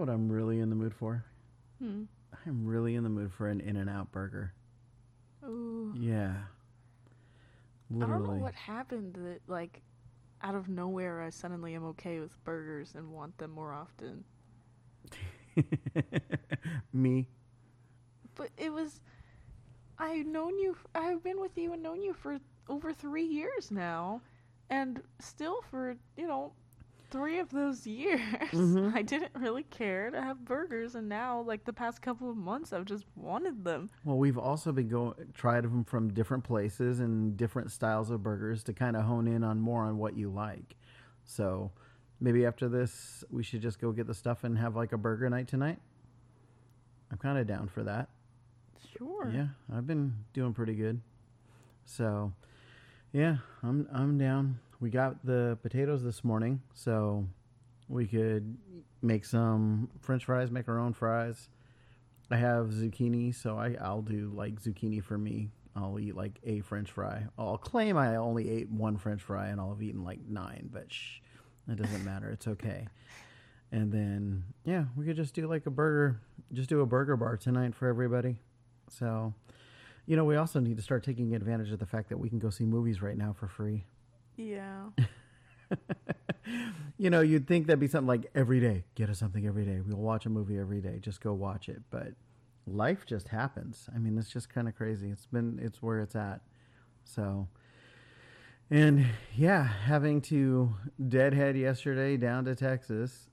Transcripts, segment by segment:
know what I'm really in the mood for? Hmm. I'm really in the mood for an In and Out burger. Ooh. Yeah. I don't know what happened that like out of nowhere I suddenly am okay with burgers and want them more often. Me. But it was I've known you I've been with you and known you for over 3 years now and still for, you know, 3 of those years Mhm. I didn't really care to have burgers and now like the past couple of months I've just wanted them. Well, we've also been going tried them from different places and different styles of burgers to kind of hone in on more on what you like. So maybe after this, we should just go get the stuff and have like a burger night tonight. I'm kind of down for that. Sure. Yeah, I've been doing pretty good. So, yeah, I'm I'm down. We got the potatoes this morning, so we could make some French fries, make our own fries. I have zucchini, so I I'll do like zucchini for me. I'll eat like a French fry. I'll claim I only ate one French fry, and I'll have eaten like nine, but shh, it doesn't matter. It's okay. And then yeah, we could just do like a burger, just do a burger bar tonight for everybody. So, you know, we also need to start taking advantage of the fact that we can go see movies right now for free. Yeah. you know, you'd think that'd be something like every day, get us something every day. We'll watch a movie every day. Just go watch it. But life just happens. I mean, it's just kind of crazy. It's been, it's where it's at. So, and yeah, having to deadhead yesterday down to Texas,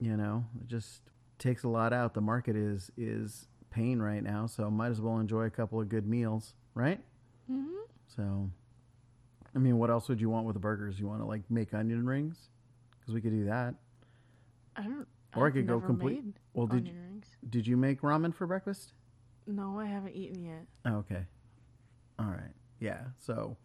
you know, it just takes a lot out. The market is, is pain right now. So might as well enjoy a couple of good meals, right? Mm-hmm. So, I mean, what else would you want with the burgers? You want to like make onion rings? Because we could do that. I don't Or I I've could go complete- Well, did rings. did you make ramen for breakfast? No, I haven't eaten yet. Oh, okay. All right. Yeah. So,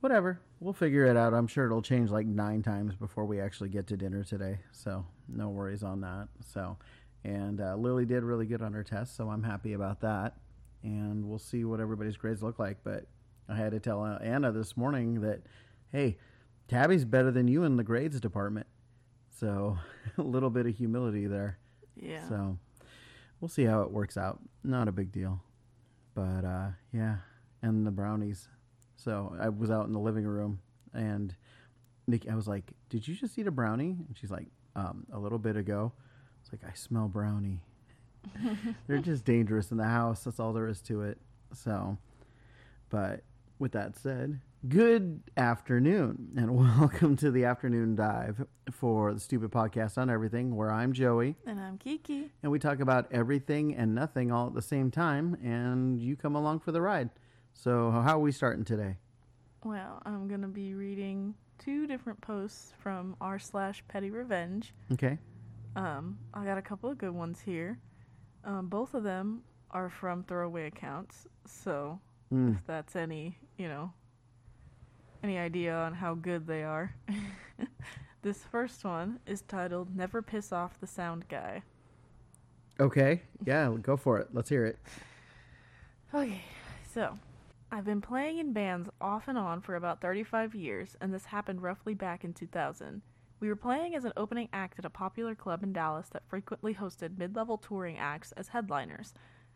whatever. We'll figure it out. I'm sure it'll change like nine times before we actually get to dinner today. So, no worries on that. So, and uh, Lily did really good on her test, so I'm happy about that. And we'll see what everybody's grades look like. But I had to tell Anna this morning that, hey, Tabby's better than you in the grades department. So, a little bit of humility there. Yeah. So we'll see how it works out. Not a big deal. But uh, yeah, and the brownies. So I was out in the living room and Nikki, I was like, Did you just eat a brownie? And she's like, um, A little bit ago. It's like, I smell brownie. They're just dangerous in the house. That's all there is to it. So, but with that said, good afternoon and welcome to the afternoon dive for the Stupid Podcast on Everything, where I'm Joey and I'm Kiki. and we talk about everything and nothing all at the same time, and you come along for the ride. So, how are we starting today? Well, I'm gonna be reading two different posts from r slash petty revenge. Okay. Um, I got a couple of good ones here. Um, both of them are from throwaway accounts, so Mm. if that's any, you know, any idea on how good they are. this first one is titled "Never Piss Off the Sound Guy." Okay. Yeah, go for it. Let's hear it. Okay, so I've been playing in bands off and on for about 35 years, and this happened roughly back in 2000. We were playing as an opening act at a popular club in Dallas that frequently hosted mid level touring acts as headliners.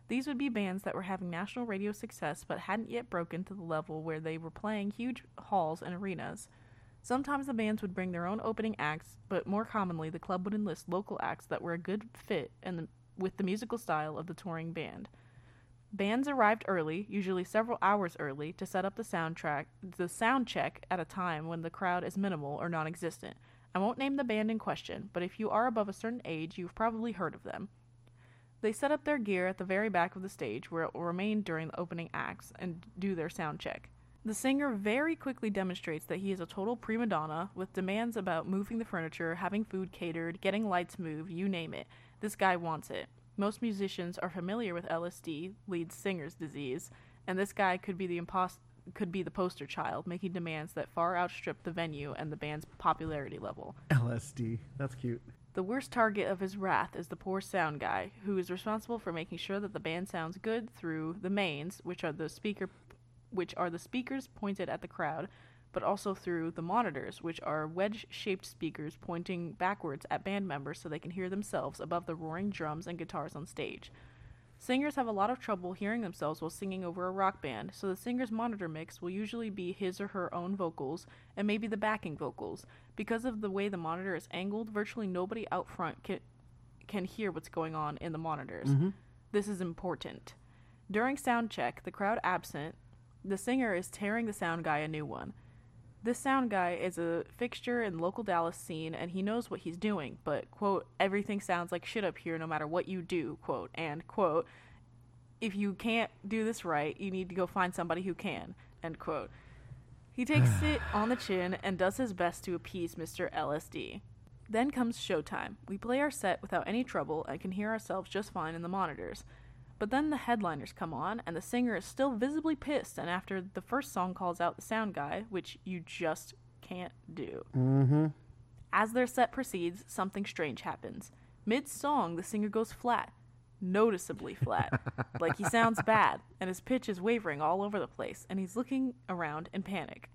These would be bands that were having national radio success but hadn't yet broken to the level where they were playing huge halls and arenas. Sometimes the bands would bring their own opening acts, but more commonly the club would enlist local acts that were a good fit and with the musical style of the touring band. Bands arrived early, usually several hours early, to set up the soundtrack, the sound check at a time when the crowd is minimal or non-existent. I won't name the band in question, but if you are above a certain age, you've probably heard of them. They set up their gear at the very back of the stage, where it will remain during the opening acts and do their sound check. The singer very quickly demonstrates that he is a total prima donna, with demands about moving the furniture, having food catered, getting lights moved, you name it. This guy wants it. Most musicians are familiar with LSD, lead singer's disease, and this guy could be the impos- could be the poster child, making demands that far outstrip the venue and the band's popularity level. LSD. That's cute. The worst target of his wrath is the poor sound guy, who is responsible for making sure that the band sounds good through the mains, which are the speaker which are the speakers pointed at the crowd, but also through the monitors, which are wedge shaped speakers pointing backwards at band members so they can hear themselves above the roaring drums and guitars on stage. Singers have a lot of trouble hearing themselves while singing over a rock band, so the singer's monitor mix will usually be his or her own vocals and maybe the backing vocals. Because of the way the monitor is angled, virtually nobody out front can, can hear what's going on in the monitors. Mm-hmm. This is important. During sound check, the crowd absent, the singer is tearing the sound guy a new one. This sound guy is a fixture in local Dallas scene and he knows what he's doing, but quote, everything sounds like shit up here no matter what you do, quote, and quote, if you can't do this right, you need to go find somebody who can, end quote. He takes it on the chin and does his best to appease Mr. LSD. Then comes showtime. We play our set without any trouble and can hear ourselves just fine in the monitors. But then the headliners come on, and the singer is still visibly pissed, and after the first song calls out the sound guy, which you just can't do. Mm-hmm. As their set proceeds, something strange happens. Mid song, the singer goes flat, noticeably flat, like he sounds bad, and his pitch is wavering all over the place, and he's looking around in panic.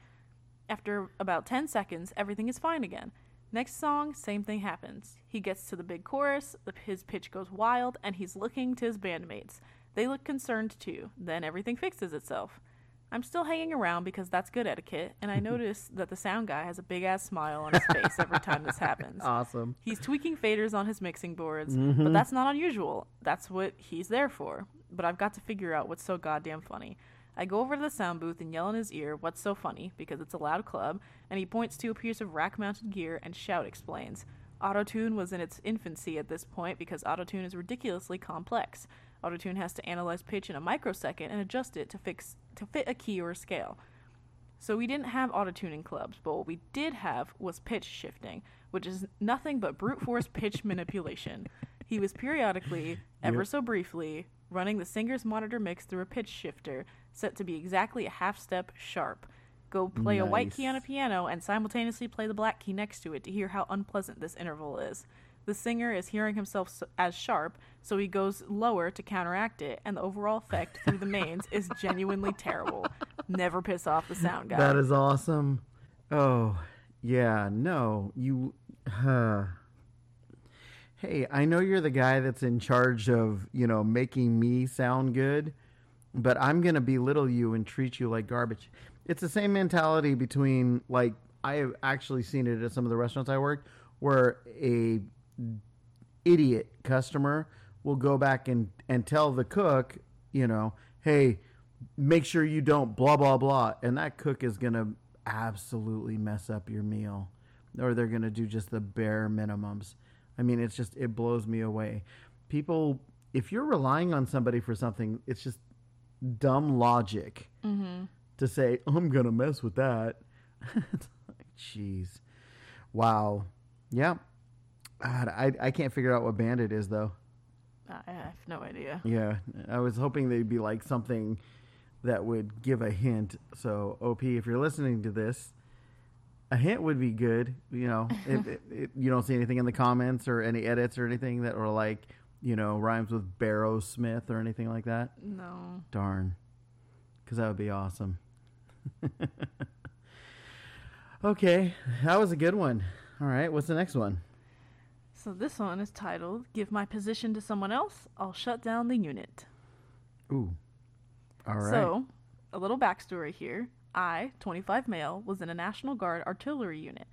After about 10 seconds, everything is fine again. Next song, same thing happens. He gets to the big chorus, his pitch goes wild, and he's looking to his bandmates. They look concerned too. Then everything fixes itself. I'm still hanging around because that's good etiquette, and I notice that the sound guy has a big ass smile on his face every time this happens. Awesome. He's tweaking faders on his mixing boards, but mm-hmm. that's not unusual. That's what he's there for. But I've got to figure out what's so goddamn funny. I go over to the sound booth and yell in his ear, What's so funny? because it's a loud club, and he points to a piece of rack mounted gear and shout explains. Autotune was in its infancy at this point because Autotune is ridiculously complex. Autotune has to analyze pitch in a microsecond and adjust it to fix to fit a key or a scale. So we didn't have autotuning clubs, but what we did have was pitch shifting, which is nothing but brute force pitch manipulation. He was periodically, ever Yep. so briefly, running the singer's monitor mix through a pitch shifter set to be exactly a half step sharp. Go play a white key on a piano and simultaneously play the black key next to it to hear how unpleasant this interval is. The singer is hearing himself as sharp, so he goes lower to counteract it, and the overall effect through the mains is genuinely terrible. Never piss off the sound guy. That is awesome. Oh, yeah, no, you. Uh, hey, I know you're the guy that's in charge of, you know, making me sound good, but I'm going to belittle you and treat you like garbage. It's the same mentality between, like, I have actually seen it at some of the restaurants I worked where a idiot customer will go back and, and tell the cook, you know, hey, make sure you don't blah, blah, blah. And that cook is going to absolutely mess up your meal. Or they're going to do just the bare minimums. I mean, it's just, it blows me away. People, if you're relying on somebody for something, it's just dumb logic Mm-hmm. to say, I'm to mess with that. Jeez. Wow. Yeah. God, I, I can't figure out what band it is, though. I have no idea. Yeah. I was hoping they'd be like something that would give a hint. So, OP, if you're listening to this, a hint would be good. You know, if, if, if you don't see anything in the comments or any edits or anything that were like, you know, rhymes with Barrow Smith or anything like that. No. Darn. Because that would be awesome. okay. That was a good one. All right. What's the next one? So this one is titled Give My Position to Someone Else, I'll Shut Down the Unit. Ooh. All right. So, a little backstory here. I, 25 male, was in a National Guard artillery unit.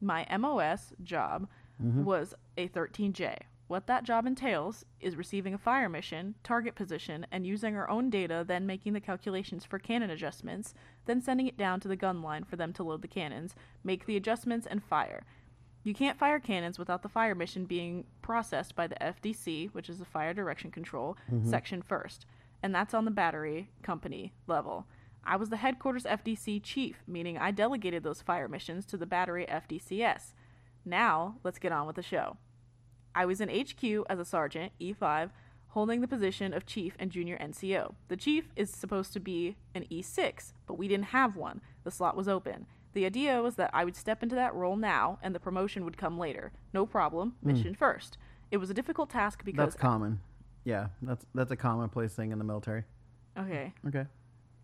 My MOS job mm-hmm. was a 13J. What that job entails is receiving a fire mission, target position, and using our own data, then making the calculations for cannon adjustments, then sending it down to the gun line for them to load the cannons, make the adjustments, and fire. You can't fire cannons without the fire mission being processed by the FDC, which is the Fire Direction Control, mm-hmm. section first, and that's on the battery company level. I was the headquarters FDC chief, meaning I delegated those fire missions to the battery FDCS. Now, let's get on with the show. I was in HQ as a sergeant, E5, holding the position of chief and junior NCO. The chief is supposed to be an E6, but we didn't have one. The slot was open. The idea was that I would step into that role now and the promotion would come later. No problem, hmm. mission first. It was a difficult task because That's common. Yeah, that's that's a commonplace thing in the military. okay, Okay.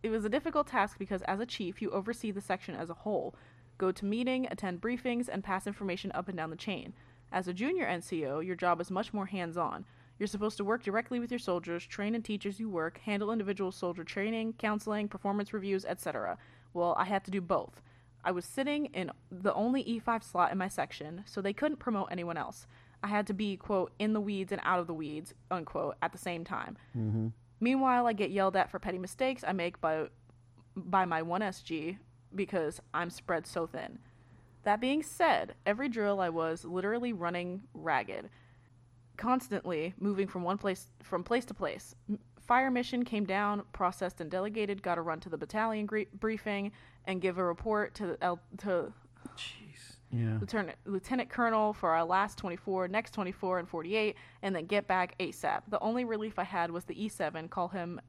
it was a difficult task because as a chief, you oversee the section as a whole, go to meeting, attend briefings, and pass information up and down the chain. As a junior NCO, your job is much more hands-on. You're supposed to work directly with your soldiers, train and teach as you work, handle individual soldier training, counseling, performance reviews, etc. Well, I had to do both. I was sitting in the only E5 slot in my section, so they couldn't promote anyone else. I had to be, quote, in the weeds and out of the weeds, unquote, at the same time. Mm-hmm. Meanwhile, I get yelled at for petty mistakes I make by by my 1SG because I'm spread so thin. That being said, every drill I was literally running ragged, constantly moving from one place from place to place. Fire mission came down, processed and delegated, got to run to the battalion gre- briefing and give a report to the L- to Jeez. Yeah. lieutenant lieutenant colonel for our last 24 next 24 and 48 and then get back asap the only relief i had was the e7 call him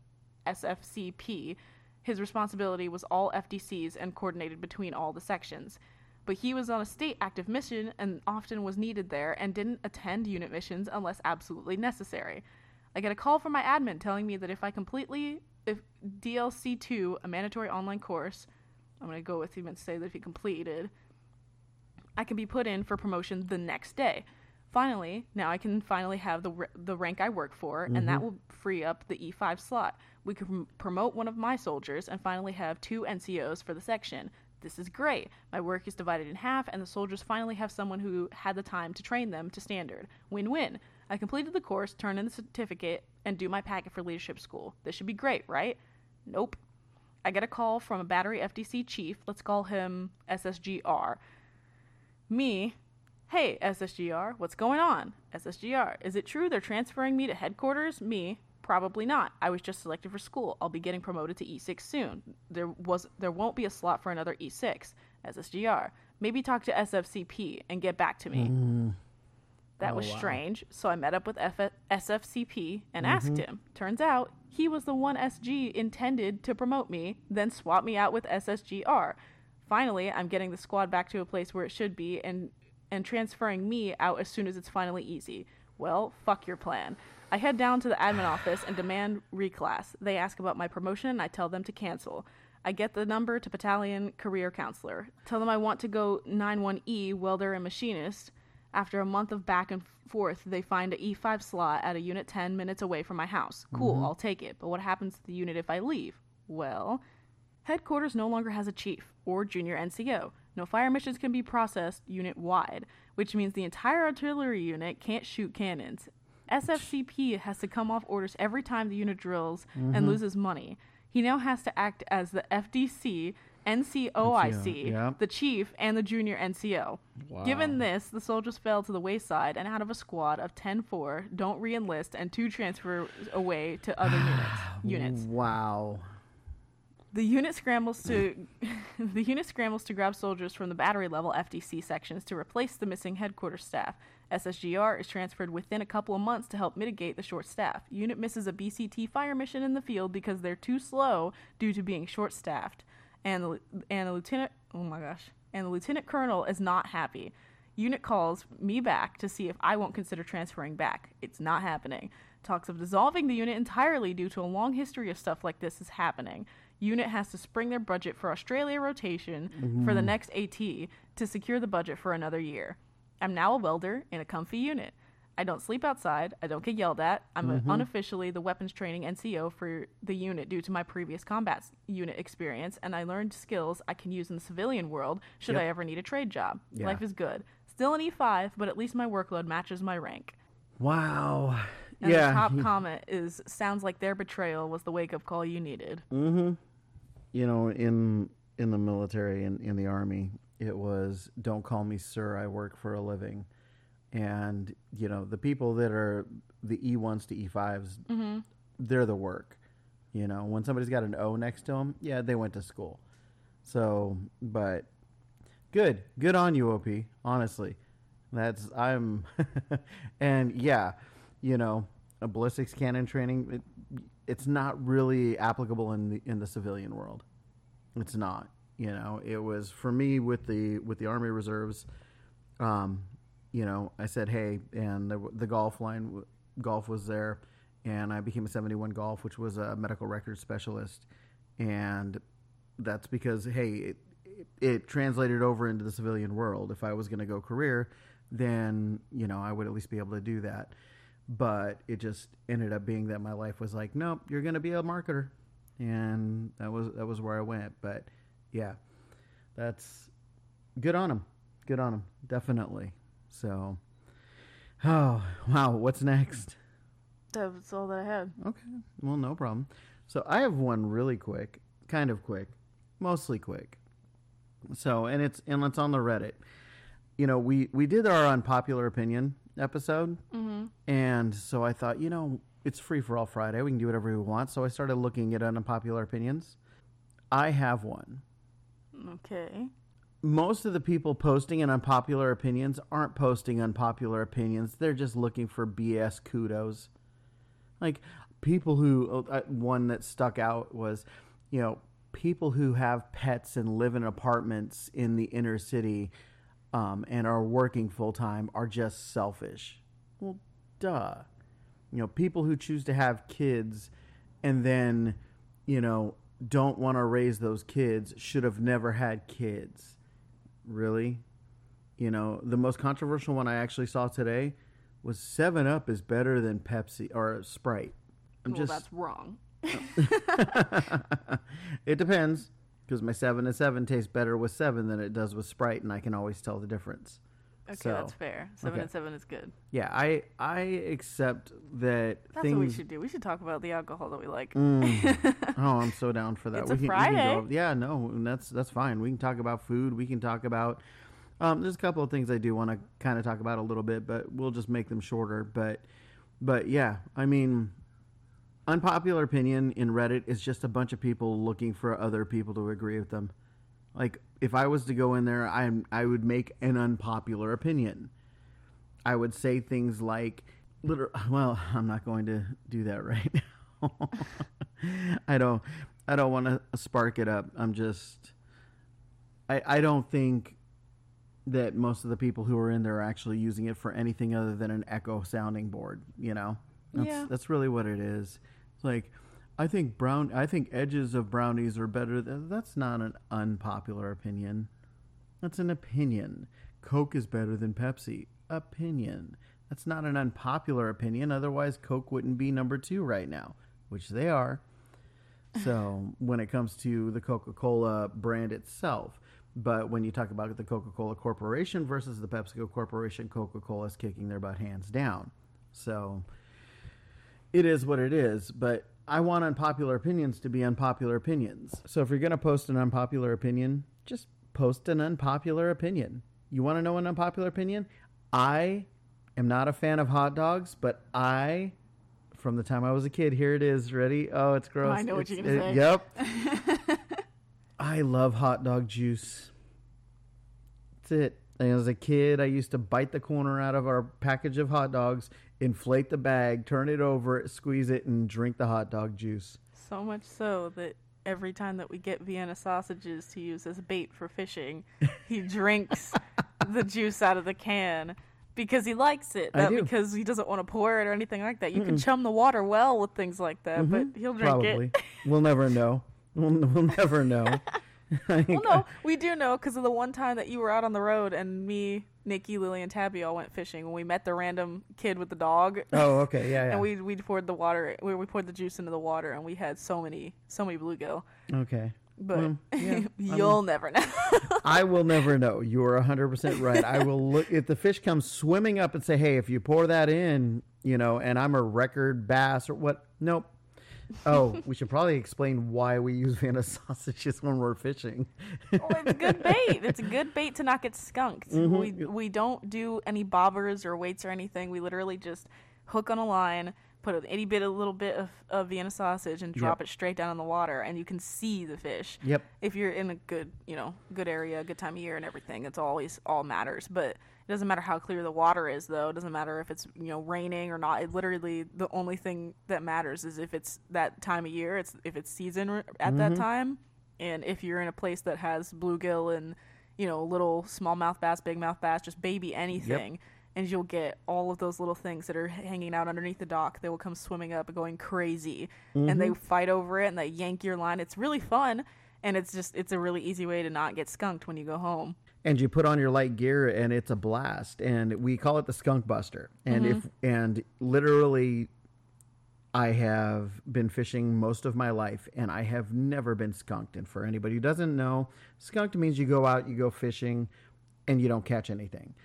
sfcp his responsibility was all fdcs and coordinated between all the sections but he was on a state active mission and often was needed there and didn't attend unit missions unless absolutely necessary i get a call from my admin telling me that if i completely if dlc2 a mandatory online course i'm going to go with him and say that if he completed I can be put in for promotion the next day. Finally, now I can finally have the r- the rank I work for, and that mm-hmm. will free up the E5 slot. We can promote one of my soldiers and finally have two NCOs for the section. This is great. My work is divided in half, and the soldiers finally have someone who had the time to train them to standard. Win win. I completed the course, turned in the certificate, and do my packet for leadership school. This should be great, right? Nope. I get a call from a battery FDC chief. Let's call him SSGR. Me, hey, SSGR, what's going on? SSGR, is it true they're transferring me to headquarters? Me, probably not. I was just selected for school. I'll be getting promoted to E6 soon. There was there won't be a slot for another E6. SSGR, maybe talk to SFCP and get back to me. Hmm. That Oh, was wow. strange. So I met up with F- SFCP and mm-hmm. asked him. Turns out he was the one SG intended to promote me, then swap me out with SSGR. Finally, I'm getting the squad back to a place where it should be and and transferring me out as soon as it's finally easy. Well, fuck your plan. I head down to the admin office and demand reclass. They ask about my promotion and I tell them to cancel. I get the number to battalion career counselor. Tell them I want to go 91E welder and machinist. After a month of back and forth, they find a E5 slot at a unit 10 minutes away from my house. Cool, mm-hmm. I'll take it. But what happens to the unit if I leave? Well, headquarters no longer has a chief or junior NCO. No fire missions can be processed unit wide, which means the entire artillery unit can't shoot cannons. SFCP has to come off orders every time the unit drills and loses money. He now has to act as the FDC, NCOIC, yeah. the chief, and the junior NCO. Given this, the soldiers fell to the wayside, and out of a squad of 10 4, don't re enlist, and two transfer away to other units. units. Wow. The unit scrambles to the unit scrambles to grab soldiers from the battery level FDC sections to replace the missing headquarters staff. SSGR is transferred within a couple of months to help mitigate the short staff. Unit misses a BCT fire mission in the field because they're too slow due to being short staffed. And the, and the lieutenant oh my gosh. And the lieutenant colonel is not happy. Unit calls me back to see if I won't consider transferring back. It's not happening. Talks of dissolving the unit entirely due to a long history of stuff like this is happening. Unit has to spring their budget for Australia rotation for the mm-hmm. next AT to secure the budget for another year. I'm now a welder in a comfy unit. I don't sleep outside. I don't get yelled at. I'm unofficially the weapons training NCO for the unit due to my previous combat unit experience, and I learned skills I can use in the civilian world should Yep. I ever need a trade job. Yeah. Life is good. Still an E5, but at least my workload matches my rank. Wow. And yeah. the top he- comment is sounds like their betrayal was the wake up call you needed. Mm-hmm. You know, in in the military and in, the army, it was "Don't call me sir. I work for a living." And you know, the people that are the E ones to E 5s Mm-hmm. they're the work. You know, when somebody's got an O next to them, yeah, they went to school. So, but good, good on you, OP. Honestly, that's I'm, and yeah, you know, a ballistics cannon training. It, it's not really applicable in the in the civilian world. It's not. You know, it was for me with the with the Army Reserves. Um, you know, I said, hey, and the, the golf line, golf was there, and I became a 71 golf, which was a medical records specialist. and that's because hey, it, it, it translated over into the civilian world. If I was going to go career, then you know I would at least be able to do that. But it just ended up being that my life was like, nope, you're going to be a marketer, and that was that was where I went. But yeah, that's good on him. Good on him, definitely. So, oh wow, what's next? That was all that I had. Okay, well, no problem. So I have one really quick, kind of quick, mostly quick. So and it's and it's on the Reddit. You know, we we did our unpopular opinion episode, Mm-hmm. and so I thought, you know, it's free for all Friday. We can do whatever we want. So I started looking at unpopular opinions. I have one. Okay. most of the people posting in unpopular opinions aren't posting unpopular opinions. They're just looking for BS kudos. Like people who uh, one that stuck out was, you know, people who have pets and live in apartments in the inner city um, and are working full time are just selfish. Well, duh. You know, people who choose to have kids and then, you know, don't want to raise those kids should have never had kids. Really? You know, the most controversial one I actually saw today was 7 Up is better than Pepsi or Sprite. I'm well, just that's wrong. it depends because my 7 and 7 tastes better with 7 than it does with Sprite and I can always tell the difference. Okay, So, that's fair. Seven okay. and seven is good. Yeah, I I accept that That's things what we should do. We should talk about the alcohol that we like. Mm. oh, I'm so down for that. It's we a can, Friday. can go, yeah, no, that's that's fine. We can talk about food. We can talk about. Um, there's a couple of things I do want to kind of talk about a little bit, but we'll just make them shorter. But, but yeah, I mean, unpopular opinion in Reddit is just a bunch of people looking for other people to agree with them. Like, if I was to go in there, I I would make an unpopular opinion. I would say things like, liter- well, I'm not going to do that right now. I don't I don't want to spark it up. I'm just I I don't think that most of the people who are in there are actually using it for anything other than an echo sounding board, you know. That's Yeah. that's really what it is. It's like I think brown I think edges of brownies are better than that's not an unpopular opinion. That's an opinion. Coke is better than Pepsi. Opinion. That's not an unpopular opinion. Otherwise, Coke wouldn't be number two right now, which they are. So, when it comes to the Coca Cola brand itself, but when you talk about the Coca Cola Corporation versus the PepsiCo Corporation, Coca Cola is kicking their butt hands down. So, it is what it is. But I want unpopular opinions to be unpopular opinions. So, if you're going to post an unpopular opinion, just post an unpopular opinion. You want to know an unpopular opinion? I am not a fan of hot dogs, but I, from the time I was a kid, here it is. Ready? Oh, it's gross. I know what you're gonna say. Yep. I love hot dog juice. That's it. And as a kid, I used to bite the corner out of our package of hot dogs, inflate the bag, turn it over, squeeze it, and drink the hot dog juice. So much so that every time that we get Vienna sausages to use as bait for fishing, he drinks the juice out of the can because he likes it, not because he doesn't want to pour it or anything like that. You can chum the water well with things like that, but he'll drink Mm-hmm. Probably. it. we'll never know. We'll, we'll never know. Well, no, we do know because of the one time that you were out on the road and me, Nikki, Lily, and Tabby all went fishing when we met the random kid with the dog. Oh, okay. Yeah, yeah. And we we poured the water, we, we poured the juice into the water, and we had so many so many bluegill. okay. But Well, yeah, you'll never know. I will never know. You are 100% right. I will look if the fish comes swimming up and say, "Hey, if you pour that in, you know, and I'm a record bass or what?" Nope. Oh, we should probably explain why we use Vienna sausages when we're fishing. well, it's good bait. It's a good bait to not get skunked. Mm-hmm. We we don't do any bobbers or weights or anything. We literally just hook on a line, put a itty bit, a little bit of, of Vienna sausage, and drop Yep. it straight down in the water, and you can see the fish. Yep. If you're in a good, you know, good area, good time of year, and everything, it's always all matters. But it doesn't matter how clear the water is, though. It doesn't matter if it's you know raining or not. It literally the only thing that matters is if it's that time of year. It's if it's season at Mm-hmm. that time, and if you're in a place that has bluegill and you know little smallmouth bass, big mouth bass, just baby anything. and you'll get all of those little things that are hanging out underneath the dock. They will come swimming up and going crazy, and they fight over it and they yank your line. It's really fun, and it's just it's a really easy way to not get skunked when you go home. And you put on your light gear and it's a blast. And we call it the skunk buster. And if and literally i have been fishing most of my life and i have never been skunked. And for anybody who doesn't know skunked means you go out you go fishing and you don't catch anything.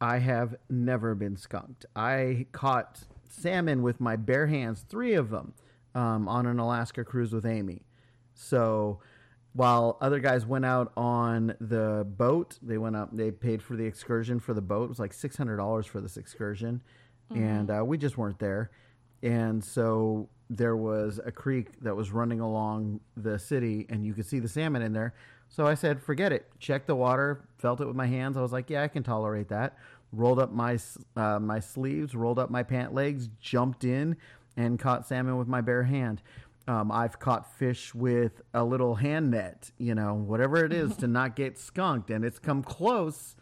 I have never been skunked. I caught salmon with my bare hands three of them um, on an alaska cruise with amy. So while other guys went out on the boat, they went up, they paid for the excursion for the boat. It was like $600 for this excursion. And uh, we just weren't there. And so there was a creek that was running along the city, and you could see the salmon in there. So I said, forget it. Checked the water, felt it with my hands. I was like, yeah, I can tolerate that. Rolled up my, uh, my sleeves, rolled up my pant legs, jumped in, and caught salmon with my bare hand. Um, I've caught fish with a little hand net, you know, whatever it is to not get skunked, and it's come close,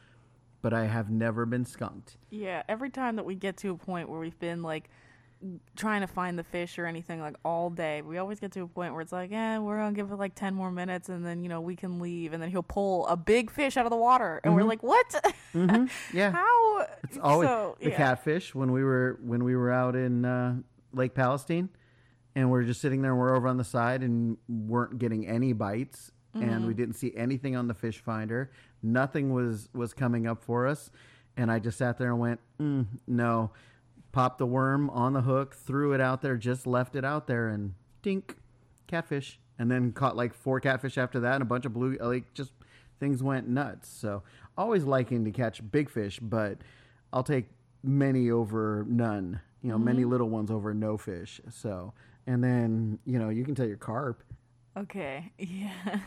but I have never been skunked. Yeah, every time that we get to a point where we've been like trying to find the fish or anything like all day, we always get to a point where it's like, yeah, we're gonna give it like ten more minutes and then you know we can leave, and then he'll pull a big fish out of the water, and we're like, what? Yeah, How? it's always so, the yeah. catfish when we were when we were out in uh, Lake Palestine, and we're just sitting there and we're over on the side and weren't getting any bites, and Mm-hmm. we didn't see anything on the fish finder. Nothing was was coming up for us, and I just sat there and went, mm, no. Popped the worm on the hook, threw it out there, just left it out there, and dink, catfish. And then caught like four catfish after that, and a bunch of blue, like just things went nuts. So always liking to catch big fish, but I'll take many over none. You know, many little ones over no fish. So, and then you know you can tell your carp. Okay, yeah.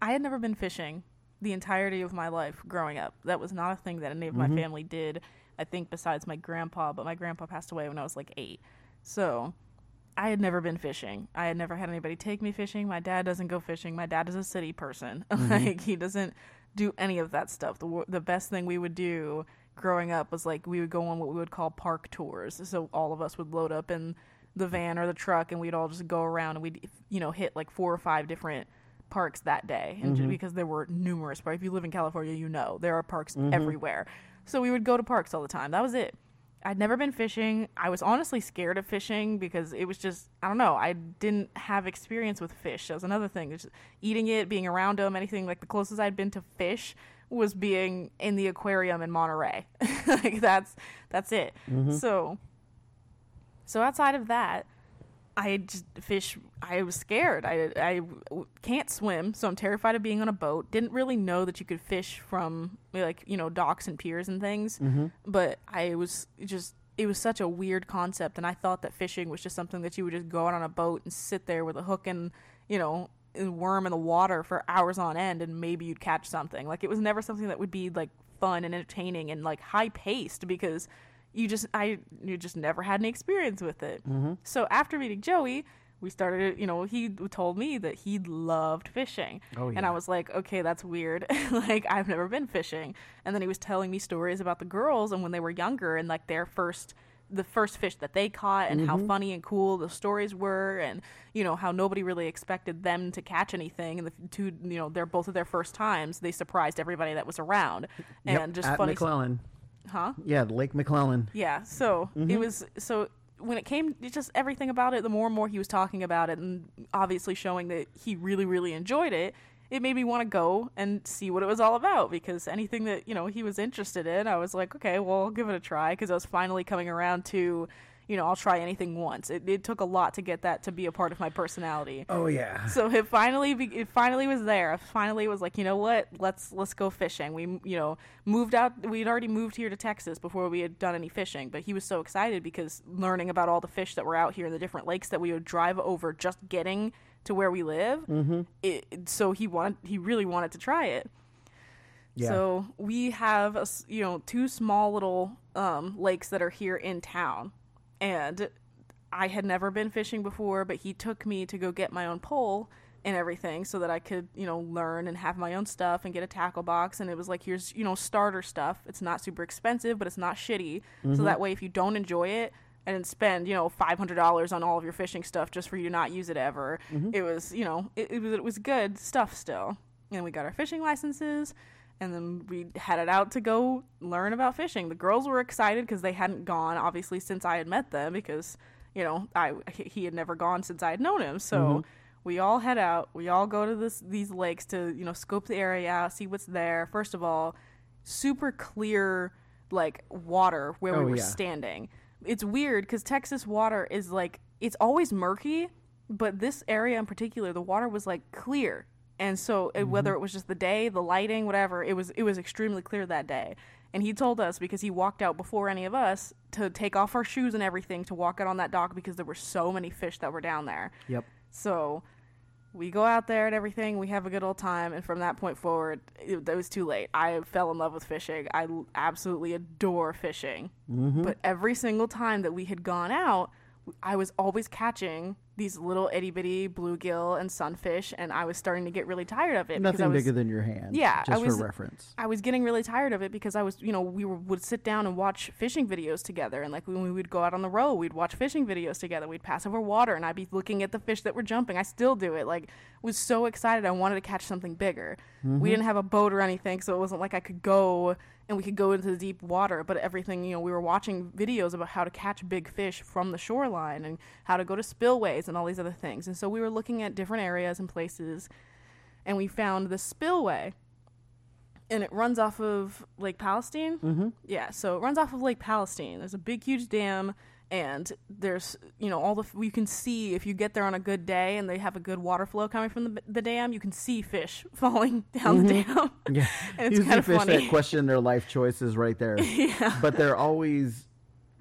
I had never been fishing the entirety of my life growing up. That was not a thing that any of my mm-hmm. family did. I think besides my grandpa, but my grandpa passed away when I was like eight. So I had never been fishing. I had never had anybody take me fishing. My dad doesn't go fishing. My dad is a city person. Mm-hmm. like he doesn't do any of that stuff. The the best thing we would do growing up was like we would go on what we would call park tours. So all of us would load up in the van or the truck and we'd all just go around and we'd you know hit like four or five different parks that day. And ju- mm-hmm. because there were numerous parks. If you live in california you know there are parks mm-hmm. everywhere. So we would go to parks all the time. That was it. I'd never been fishing. I was honestly scared of fishing because it was just i don't know i didn't have experience with fish. That was another thing. Just eating it being around them anything like the closest i'd been to fish was being in the aquarium in monterey. Like that's that's it. Mm-hmm. So so outside of that, I just fish. I was scared. I I can't swim, so I'm terrified of being on a boat. Didn't really know that you could fish from like you know docks and piers and things. Mm-hmm. But I was just it was such a weird concept, and I thought that fishing was just something that you would just go out on a boat and sit there with a hook and you know and worm in the water for hours on end, and maybe you'd catch something. Like it was never something that would be like fun and entertaining and like high paced because you just I you just never had any experience with it. Mm-hmm. So after meeting Joey, we started. You know, he told me that he loved fishing, Oh, and. I was like, okay, that's weird. like I've never been fishing. And then he was telling me stories about the girls and when they were younger and like their first the first fish that they caught and how mm-hmm. funny and cool the stories were and you know how nobody really expected them to catch anything and the two you know they're both of their first times they surprised everybody that was around and Yep, just at funny McClellan. Huh Yeah, Lake McClellan. yeah, so it mm-hmm. was so when it came it's just everything about it, the more and more he was talking about it and obviously showing that he really really enjoyed it, it made me want to go and see what it was all about because anything that, you know, he was interested in, I was like, okay, well, I'll give it a try because I was finally coming around to you know, I'll try anything once. It, it took a lot to get that to be a part of my personality. Oh yeah. So it finally be, it finally was there. I finally was like, you know what? Let's let's go fishing. We you know moved out. We'd already moved here to Texas before we had done any fishing. But he was so excited because learning about all the fish that were out here in the different lakes that we would drive over just getting to where we live. Mm-hmm. It, so he wanted he really wanted to try it. Yeah. So we have a you know two small little um, lakes that are here in town, and I had never been fishing before, but he took me to go get my own pole and everything so that I could, you know, learn and have my own stuff and get a tackle box. And it was like, here's, you know, starter stuff. It's not super expensive, but it's not shitty. So mm-hmm. that way, if you don't enjoy it, I didn't spend, you know, five hundred dollars on all of your fishing stuff just for you to not use it ever. Mm-hmm. It was, you know, it, it was it was good stuff still. And we got our fishing licenses, and then we headed out to go learn about fishing. The girls were excited because they hadn't gone, obviously, since I had met them because, you know, I he had never gone since I had known him. So mm-hmm. we all head out. We all go to this these lakes to you know scope the area out, see what's there. First of all, super clear like water where Oh, we were yeah. standing. It's weird because Texas water is like it's always murky, but this area in particular, the water was like clear. And so it, mm-hmm. whether it was just the day, the lighting, whatever, it was it was extremely clear that day. And he told us because he walked out before any of us to take off our shoes and everything to walk out on that dock because there were so many fish that were down there. Yep. So we go out there and everything. We have a good old time. And from that point forward, it, it was too late. I fell in love with fishing. i absolutely adore fishing. Mm-hmm. But every single time that we had gone out, I was always catching these little itty bitty bluegill and sunfish, and I was starting to get really tired of it. Nothing was, bigger than your hand. Yeah, I Just was- for reference. I was getting really tired of it because I was, you know, we were, would sit down and watch fishing videos together. And like when we would go out on the road, we'd watch fishing videos together. We'd pass over water and I'd be looking at the fish that were jumping. I still do it. Like, was so excited. I wanted to catch something bigger. We didn't have a boat or anything, so it wasn't like I could go and we could go into the deep water. But everything, you know, we were watching videos about how to catch big fish from the shoreline and how to go to spillways and all these other things. And so we were looking at different areas and places and we found the spillway and it runs off of Lake Palestine. Mm-hmm. Yeah, so it runs off of Lake Palestine. There's a big, huge dam, and there's you know all the you can see if you get there on a good day and they have a good water flow coming from the, the dam, you can see fish falling down the mm-hmm. dam. Yeah. and it's you see of fish funny. that question their life choices right there. yeah, but they're always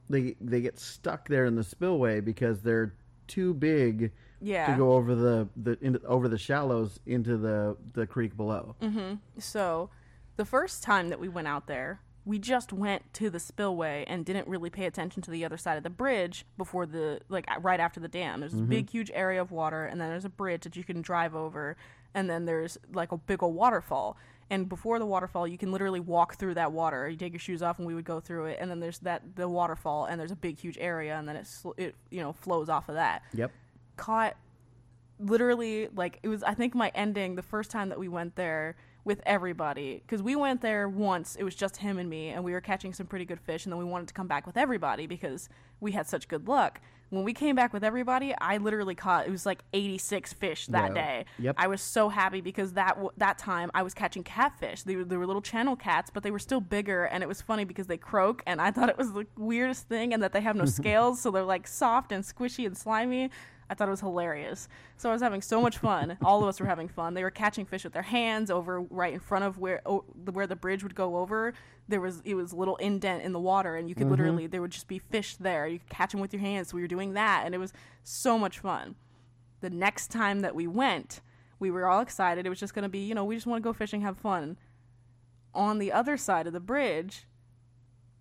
they they get stuck there in the spillway because they're too big yeah. to go over the the into, over the shallows into the the creek below. Mm-hmm. So, the first time that we went out there, we just went to the spillway and didn't really pay attention to the other side of the bridge before the like right after the dam. There's this mm-hmm. big huge area of water and then there's a bridge that you can drive over and then there's like a big old waterfall. And before the waterfall, you can literally walk through that water. You take your shoes off and we would go through it and then there's that the waterfall and there's a big huge area and then it sl- it you know flows off of that Yep. caught literally like it was i think my ending the first time that we went there with everybody because we went there once it was just him and me and we were catching some pretty good fish and then we wanted to come back with everybody because we had such good luck when we came back with everybody i literally caught it was like 86 fish that Yeah. day Yep. i was so happy because that w- that time i was catching catfish they were, they were little channel cats but they were still bigger and it was funny because they croak and i thought it was the weirdest thing and that they have no scales so they're like soft and squishy and slimy I thought it was hilarious. So I was having so much fun. All of us were having fun. They were catching fish with their hands over right in front of where oh, the- where the bridge would go over. There was it was a little indent in the water, and you could mm-hmm. literally there would just be fish there. You could catch them with your hands. So we were doing that, and it was so much fun. The next time that we went, we were all excited. It was just going to be you know we just want to go fishing, have fun. On the other side of the bridge,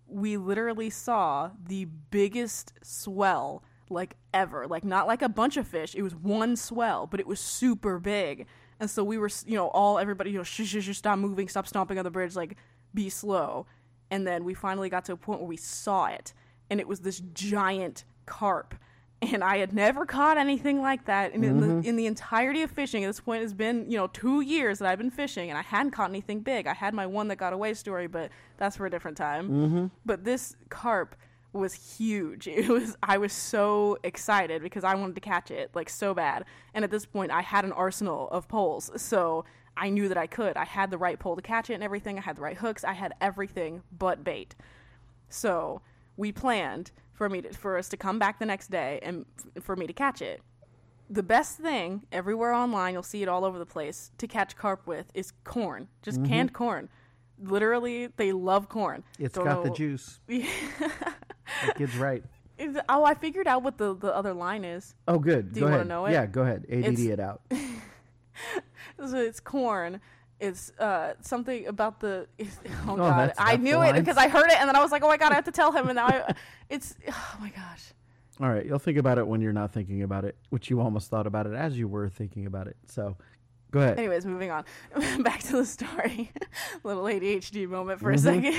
we literally saw the biggest swell like ever. Like not like a bunch of fish. It was one swell but it was super big. And so we were you know all everybody you know shh, shh, shh, stop moving stop stomping on the bridge like be slow. And then we finally got to a point where we saw it and it was this giant carp. And I had never caught anything like that and in, the, mm-hmm. in the entirety of fishing. At this point, it's been you know two years that I've been fishing, and I hadn't caught anything big. I had my one that got away story, but that's for a different time. Mm-hmm. But this carp was huge. It was I was so excited because I wanted to catch it like so bad. And at this point, I had an arsenal of poles, so I knew that I could. I had the right pole to catch it and everything. I had the right hooks. I had everything but bait. So we planned for me to, for us to come back the next day and f- for me to catch it. The best thing everywhere online, you'll see it all over the place, to catch carp with is corn, just mm-hmm. canned corn. Literally, they love corn. It's Don't got the juice. That kid's right. Is- oh, I figured out what the, the other line is. Oh, good. Do go you wanna ahead. know it? Yeah, go ahead. ADD It's- it out. So it's corn. It's uh, something about the. oh Oh, god, that's- I knew it because I heard it and then I was like, oh my god, I have to tell him. And now I, it's oh my gosh. All right, you'll think about it when you're not thinking about it, which you almost thought about it as you were thinking about it. So, go ahead. Anyways, moving on. Back to the story. Little ADHD moment for a Mhm. second.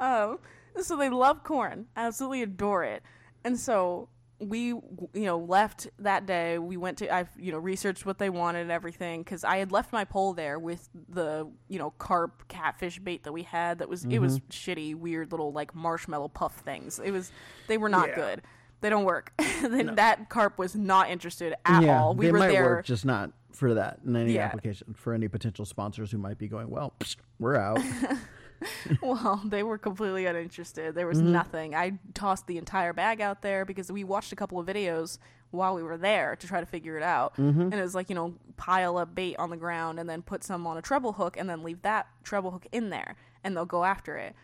um, so they love corn, absolutely adore it, and so we, you know, left that day. We went to I, you know, researched what they wanted and everything because I had left my pole there with the, you know, carp catfish bait that we had. That was it was mm-hmm. shitty, weird little like marshmallow puff things. It was they were not Yeah. good. They don't work. then that carp was not interested at yeah, all. We they were might there. work, just not for that in any Yeah. application. For any potential sponsors who might be going, well, psh, we're out. Well, they were completely uninterested. There was Mm-hmm. nothing. I tossed the entire bag out there because we watched a couple of videos while we were there to try to figure it out. Mm-hmm. And it was like, you know, pile up bait on the ground and then put some on a treble hook and then leave that treble hook in there and they'll go after it.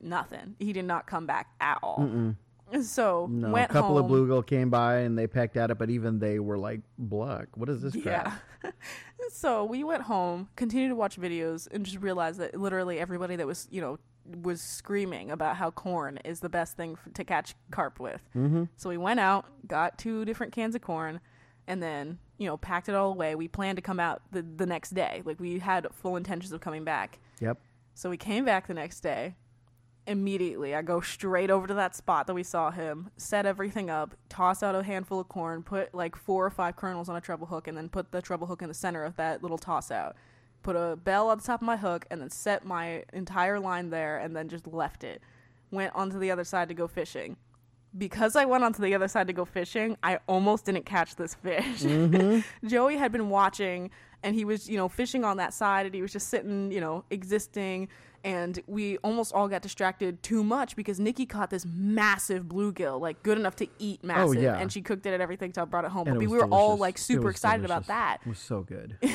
Nothing. He did not come back at all. So No, a couple home. of bluegill came by and they pecked at it, but even they were like, "Bluck, what is this crap?" Yeah. so we went home, continued to watch videos, and just realized that literally everybody that was, you know, was screaming about how corn is the best thing f- to catch carp with. Mm-hmm. So we went out, got two different cans of corn, and then, you know, packed it all away. We planned to come out the, the next day. Like, we had full intentions of coming back. Yep. So we came back the next day. Immediately, I go straight over to that spot that we saw him, set everything up, toss out a handful of corn, put like four or five kernels on a treble hook, and then put the treble hook in the center of that little toss out. Put a bell on the top of my hook, and then set my entire line there, and then just left it. Went onto the other side to go fishing. Because I went onto the other side to go fishing, I almost didn't catch this fish. Mm-hmm. Joey had been watching and he was, you know, fishing on that side and he was just sitting, you know, existing. And we almost all got distracted too much because Nikki caught this massive bluegill, like good enough to eat oh, massive. Oh, yeah. And she cooked it and everything, so I brought it home. And but it we were all like super excited about that. It was so good.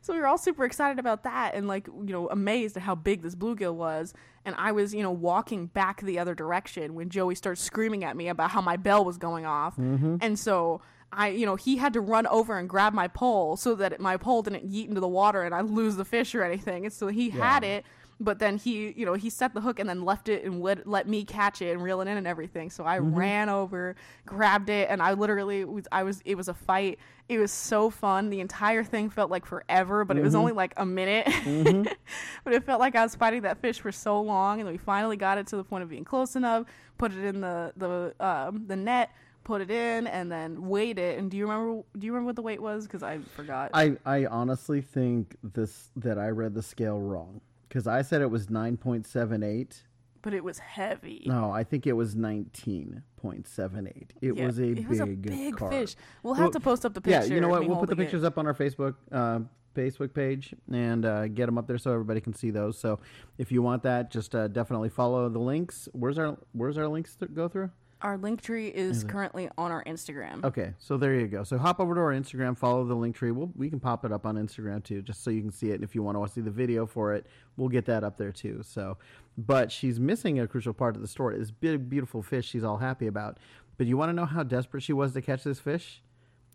So we were all super excited about that and like, you know, amazed at how big this bluegill was. And I was, you know, walking back the other direction when Joey starts screaming at me about how my bell was going off. Mm-hmm. And so I, you know, he had to run over and grab my pole so that my pole didn't yeet into the water and I lose the fish or anything. And so he had it, but then he, you know, he set the hook and then left it and let, let me catch it and reel it in and everything. So I mm-hmm. ran over, grabbed it, and I literally was, I was, it was a fight. It was so fun. The entire thing felt like forever, but it was mm-hmm. only like a minute. Mm-hmm. but it felt like I was fighting that fish for so long, and then we finally got it to the point of being close enough. Put it in the the um, the net, put it in, and then weighed it. And do you remember? Do you remember what the weight was? Because I forgot. I, I honestly think this that I read the scale wrong because I said it was nine point seven eight. but it was heavy. No, I think it was nineteen point seven eight. It Yeah, was a it big, was a big fish. We'll have Well, to post up the pictures. Yeah, you know what? We'll put the holding it. pictures up on our Facebook uh, Facebook page and uh, get them up there so everybody can see those. So if you want that, just uh, definitely follow the links. Where's our Where's our links th- go through? Our Linktree is currently on our Instagram. Okay, so there you go. So hop over to our Instagram, follow the Linktree. We'll, we can pop it up on Instagram too, just so you can see it. And if you want to see the video for it, we'll get that up there too. So, but she's missing a crucial part of the story. This big, beautiful fish she's all happy about. But you want to know how desperate she was to catch this fish?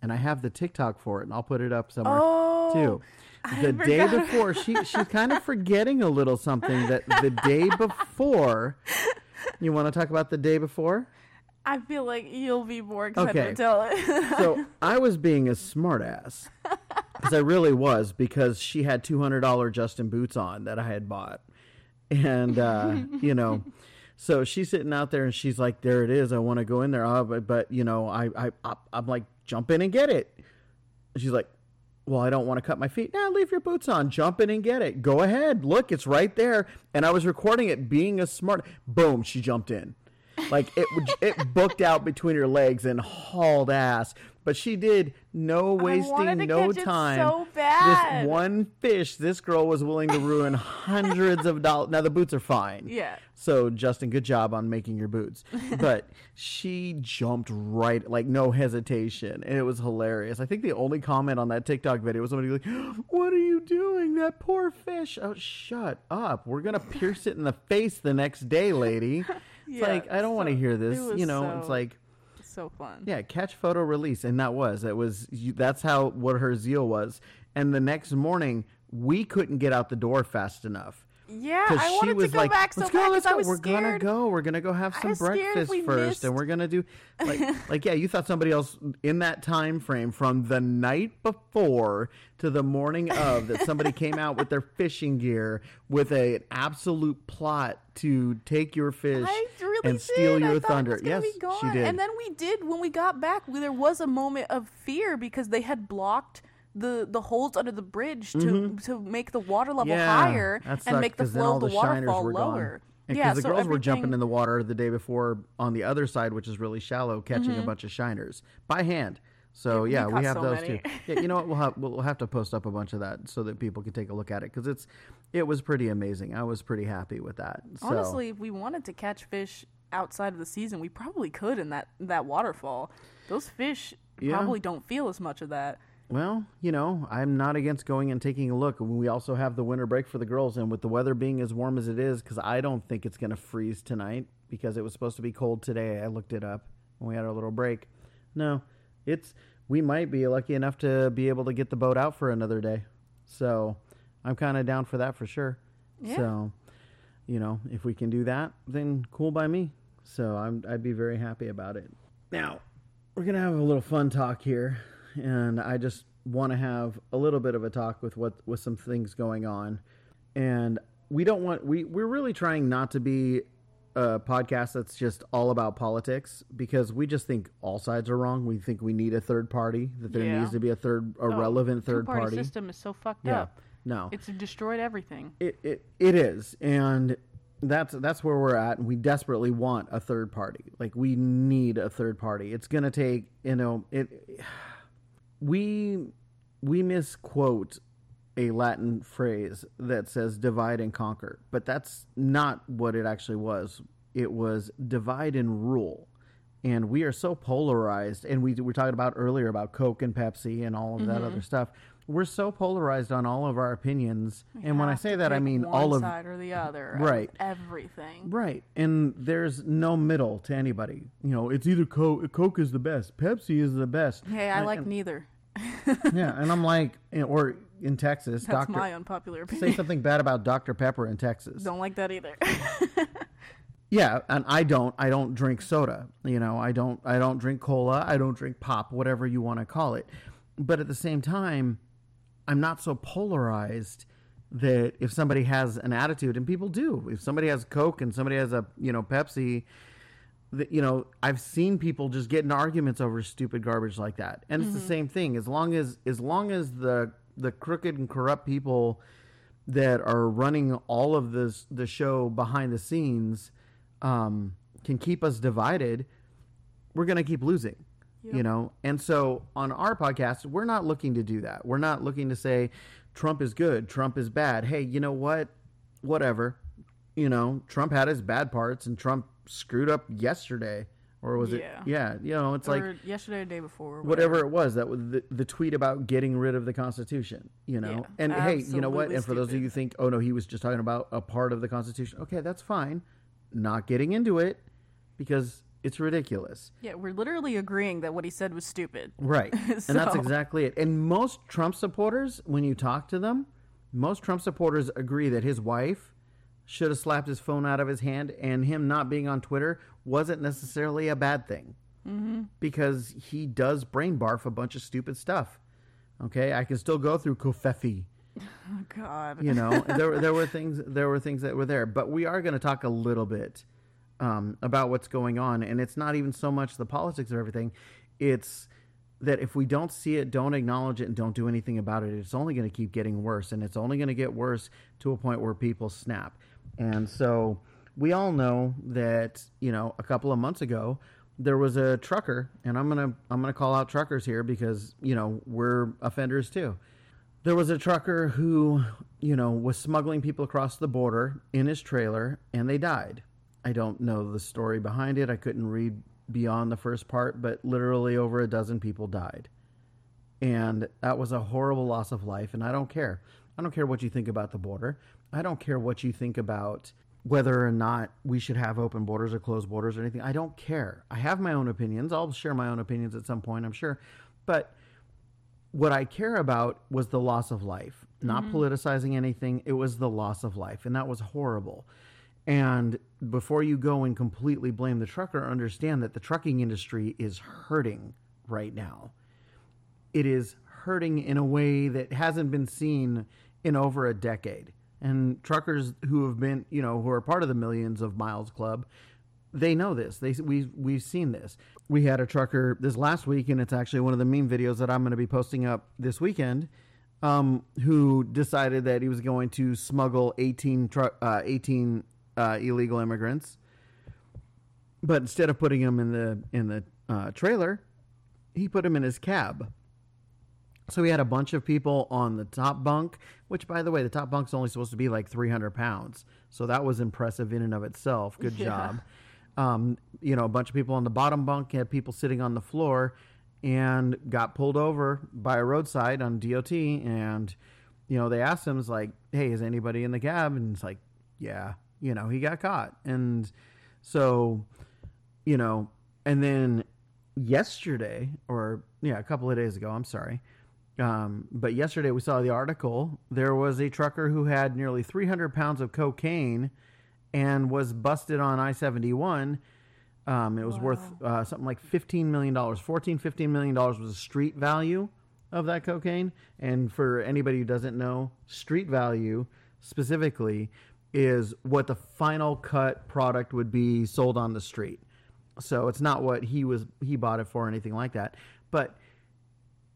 And I have the TikTok for it, and I'll put it up somewhere Oh, too. The day before, she she's kind of forgetting a little something that the day before. You want to talk about the day before? I feel like you'll be more excited Okay. to tell it. so I was being a smartass because I really was because she had two hundred dollar Justin boots on that I had bought, and uh, you know, so she's sitting out there and she's like, "There it is. I want to go in there, oh, but, but you know, I, I I I'm like, jump in and get it." And she's like, "Well, I don't want to cut my feet. Now leave your boots on. Jump in and get it. Go ahead. Look, it's right there." And I was recording it, being a smart. Boom! She jumped in. Like it, it booked out between her legs and hauled ass. But she did no wasting, no time. so. This one fish, this girl was willing to ruin hundreds of dollars. Now the boots are fine. Yeah. So Justin, good job on making your boots. But she jumped right, like no hesitation, and it was hilarious. I think the only comment on that TikTok video was somebody like, "What are you doing? That poor fish!" Oh, shut up! We're gonna pierce it in the face the next day, lady. It's Yeah, like I don't want to hear this. You know, it's like so fun. yeah, catch, photo, release, and that was it was you, that's how what her zeal was. And the next morning, we couldn't get out the door fast enough. Yeah, I she wanted was to go like, back so "Let's go, let's I go. We're gonna go. We're gonna go have some scared breakfast first, and we're gonna do like, like yeah. You thought somebody else in that time frame from the night before to the morning of that somebody came out with their fishing gear with a, an absolute plot to take your fish really and steal did. Your thunder. Yes, she did. And then we did when we got back. we- There was a moment of fear because they had blocked the the holes under the bridge to to make the water level Mm-hmm. yeah, higher and make the flow of the, the waterfall lower. And yeah, because the so girls were jumping everything- in the water the day before on the other side, which is really shallow, catching Mm-hmm. a bunch of shiners by hand. So Yeah, yeah, we we, have so those many. too. Yeah, you know what? We'll have we'll have to post up a bunch of that so that people can take a look at it because it's it was pretty amazing. I was pretty happy with that. So, Honestly, if we wanted to catch fish outside of the season, we probably could in that that waterfall. Those fish Yeah. probably don't feel as much of that. Well, you know, I'm not against going and taking a look. We also have the winter break for the girls, and with the weather being as warm as it is, because I don't think it's going to freeze tonight because it was supposed to be cold today. I looked it up when we had our little break. No, it's we might be lucky enough to be able to get the boat out for another day. So I'm kind of down for that for sure. Yeah. So, you know, if we can do that, then cool by me. So I'm, I'd be very happy about it. Now, we're gonna have a little fun talk here, and I just want to have a little bit of a talk with what with some things going on, and we don't want we we're really trying not to be a podcast that's just all about politics because we just think all sides are wrong. We think we need a third party that there Yeah. needs to be a third a Oh, relevant third party. system is so fucked Yeah, up. no, It's destroyed everything. it, it it is, and that's that's where we're at, and we desperately want a third party. Like we need a third party. It's gonna take you know it. We we misquote a Latin phrase that says divide and conquer, but that's not what it actually was. It was divide and rule. And we are so polarized, and we were talking about earlier about Coke and Pepsi and all of that mm-hmm. other stuff. We're so polarized on all of our opinions, and when I say that, I mean all of side or the other. Right. Everything. Right. And there's no middle to anybody. You know, it's either Coke, Coke is the best, Pepsi is the best. Hey, I And- like and- neither. Yeah, and I'm like, or in Texas, That's Doctor, my unpopular say something bad about Dr. Pepper in Texas. Don't like that either. Yeah, and I don't. I don't drink soda. You know, I don't. I don't drink cola. I don't drink pop, whatever you want to call it. But at the same time, I'm not so polarized that if somebody has an attitude, and people do, if somebody has Coke and somebody has a you know Pepsi, that you know I've seen people just get in arguments over stupid garbage like that, and it's the same thing. As long as as long as the the crooked and corrupt people that are running all of this the show behind the scenes um, can keep us divided, we're going to keep losing. You know, and so on our podcast, we're not looking to do that. We're not looking to say Trump is good, Trump is bad. Hey, you know what? Whatever. You know, Trump had his bad parts, and Trump screwed up yesterday, or was Yeah. it? Yeah, you know, it's like yesterday or day before. or whatever it was that was the, the tweet about getting rid of the constitution you know Yeah, and hey you know what and for those of you who think oh no he was just talking about a part of the constitution okay that's fine not getting into it because it's ridiculous Yeah, we're literally agreeing that what he said was stupid. right and that's exactly it and most trump supporters when you talk to them most trump supporters agree that his wife should have slapped his phone out of his hand and him not being on twitter wasn't necessarily a bad thing because he does brain barf a bunch of stupid stuff. Okay, I can still go through covfefe. Oh God. You know, there were- there were things there were things that were there, but we are going to talk a little bit um, about what's going on, and it's not even so much the politics of everything. It's that if we don't see it, don't acknowledge it, and don't do anything about it, it's only going to keep getting worse, and it's only going to get worse to a point where people snap. And so we all know that you know a couple of months ago there was a trucker, and I'm gonna I'm gonna call out truckers here because you know we're offenders too. There was a trucker who, you know, was smuggling people across the border in his trailer and they died. I don't know the story behind it. I couldn't read beyond the first part, but literally over a dozen people died. And that was a horrible loss of life. And I don't care. I don't care what you think about the border. I don't care what you think about whether or not we should have open borders or closed borders or anything. I don't care. I have my own opinions. I'll share my own opinions at some point, I'm sure. But what I care about was the loss of life. not mm-hmm. politicizing anything. It was the loss of life, and that was horrible. And before you go and completely blame the trucker, understand that the trucking industry is hurting right now. It is hurting in a way that hasn't been seen in over a decade. And truckers who have been, you know, who are part of the Millions of Miles Club, they know this. They we we've seen this. We had a trucker this last week, and it's actually one of the meme videos that I'm going to be posting up this weekend. Um, who decided that he was going to smuggle 18 truck, uh, 18 uh, illegal immigrants, but instead of putting them in the in the uh, trailer, he put them in his cab. So he had a bunch of people on the top bunk, which, by the way, the top bunk's only supposed to be like 300 pounds. So that was impressive in and of itself. Good Yeah. job. Um, you know, a bunch of people on the bottom bunk had people sitting on the floor and got pulled over by a roadside on DOT. And, you know, they asked him, it's like, hey, is anybody in the cab? And it's like, yeah, you know, he got caught. And so, you know, and then yesterday, or yeah, a couple of days ago, I'm sorry. Um, but yesterday we saw the article. There was a trucker who had nearly 300 pounds of cocaine and was busted on I 71. Um, it was worth uh, something like $15 million. $14, $15 million was the street value of that cocaine. And for anybody who doesn't know, street value specifically is what the final cut product would be sold on the street. So it's not what he was he bought it for or anything like that. But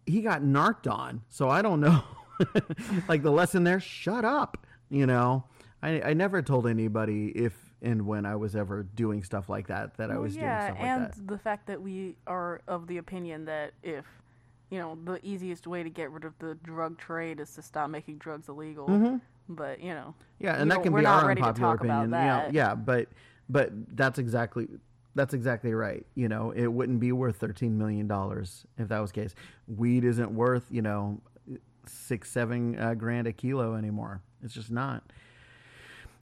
he got narked on. So I don't know. like the lesson there, shut up. You know, I, I never told anybody if and when I was ever doing stuff like that that I was yeah, doing stuff like that. And the fact that we are of the opinion that if you know the easiest way to get rid of the drug trade is to stop making drugs illegal. Mm-hmm. But you know, Yeah, and that can be our unpopular opinion. You know, yeah, but but that's exactly that's exactly right. You know, it wouldn't be worth thirteen million dollars if that was the case. Weed isn't worth you know six seven uh, grand a kilo anymore. It's just not.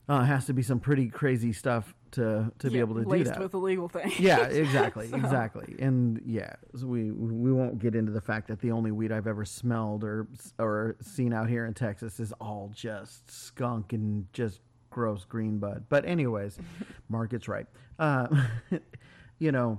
Uh, it has to be some pretty crazy stuff to to be able to do that. with illegal things. yeah, exactly, So- exactly, and yeah, so we we won't get into the fact that the only weed I've ever smelled or or seen out here in Texas is all just skunk and just gross green bud. But anyways, Mark, right. Uh, you know,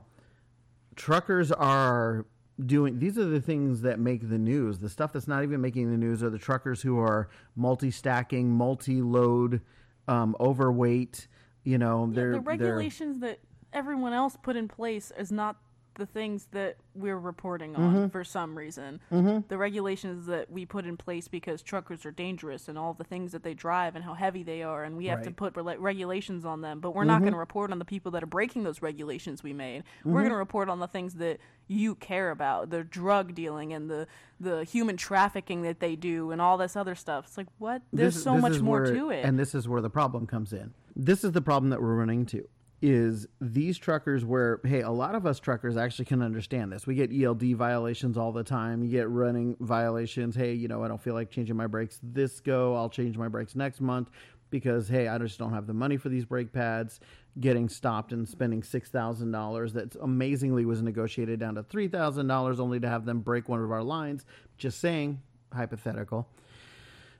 truckers are doing these are the things that make the news. The stuff that's not even making the news are the truckers who are multi-stacking, multi-load, um, overweight. You know, they're the regulations that everyone else put in place is not the things that we're reporting on Mm-hmm. for some reason. The regulations that we put in place because truckers are dangerous and all the things that they drive and how heavy they are, and we have to put rela- regulations on them. But we're not going to report on the people that are breaking those regulations we made. We're Mm-hmm. going to report on the things that you care about, the drug dealing and the the human trafficking that they do and all this other stuff. It's like what? There's This- so this much more where- to it. and this is where the problem comes in. This is the problem that we're running into. Is these truckers where hey, a lot of us truckers actually can understand this. We get ELD violations all the time. You get running violations. Hey, you know, I don't feel like changing my brakes this go. I'll change my brakes next month because hey, I just don't have the money for these brake pads. Getting stopped and spending six thousand dollars that amazingly was negotiated down to three thousand dollars only to have them break one of our lines. Just saying, hypothetical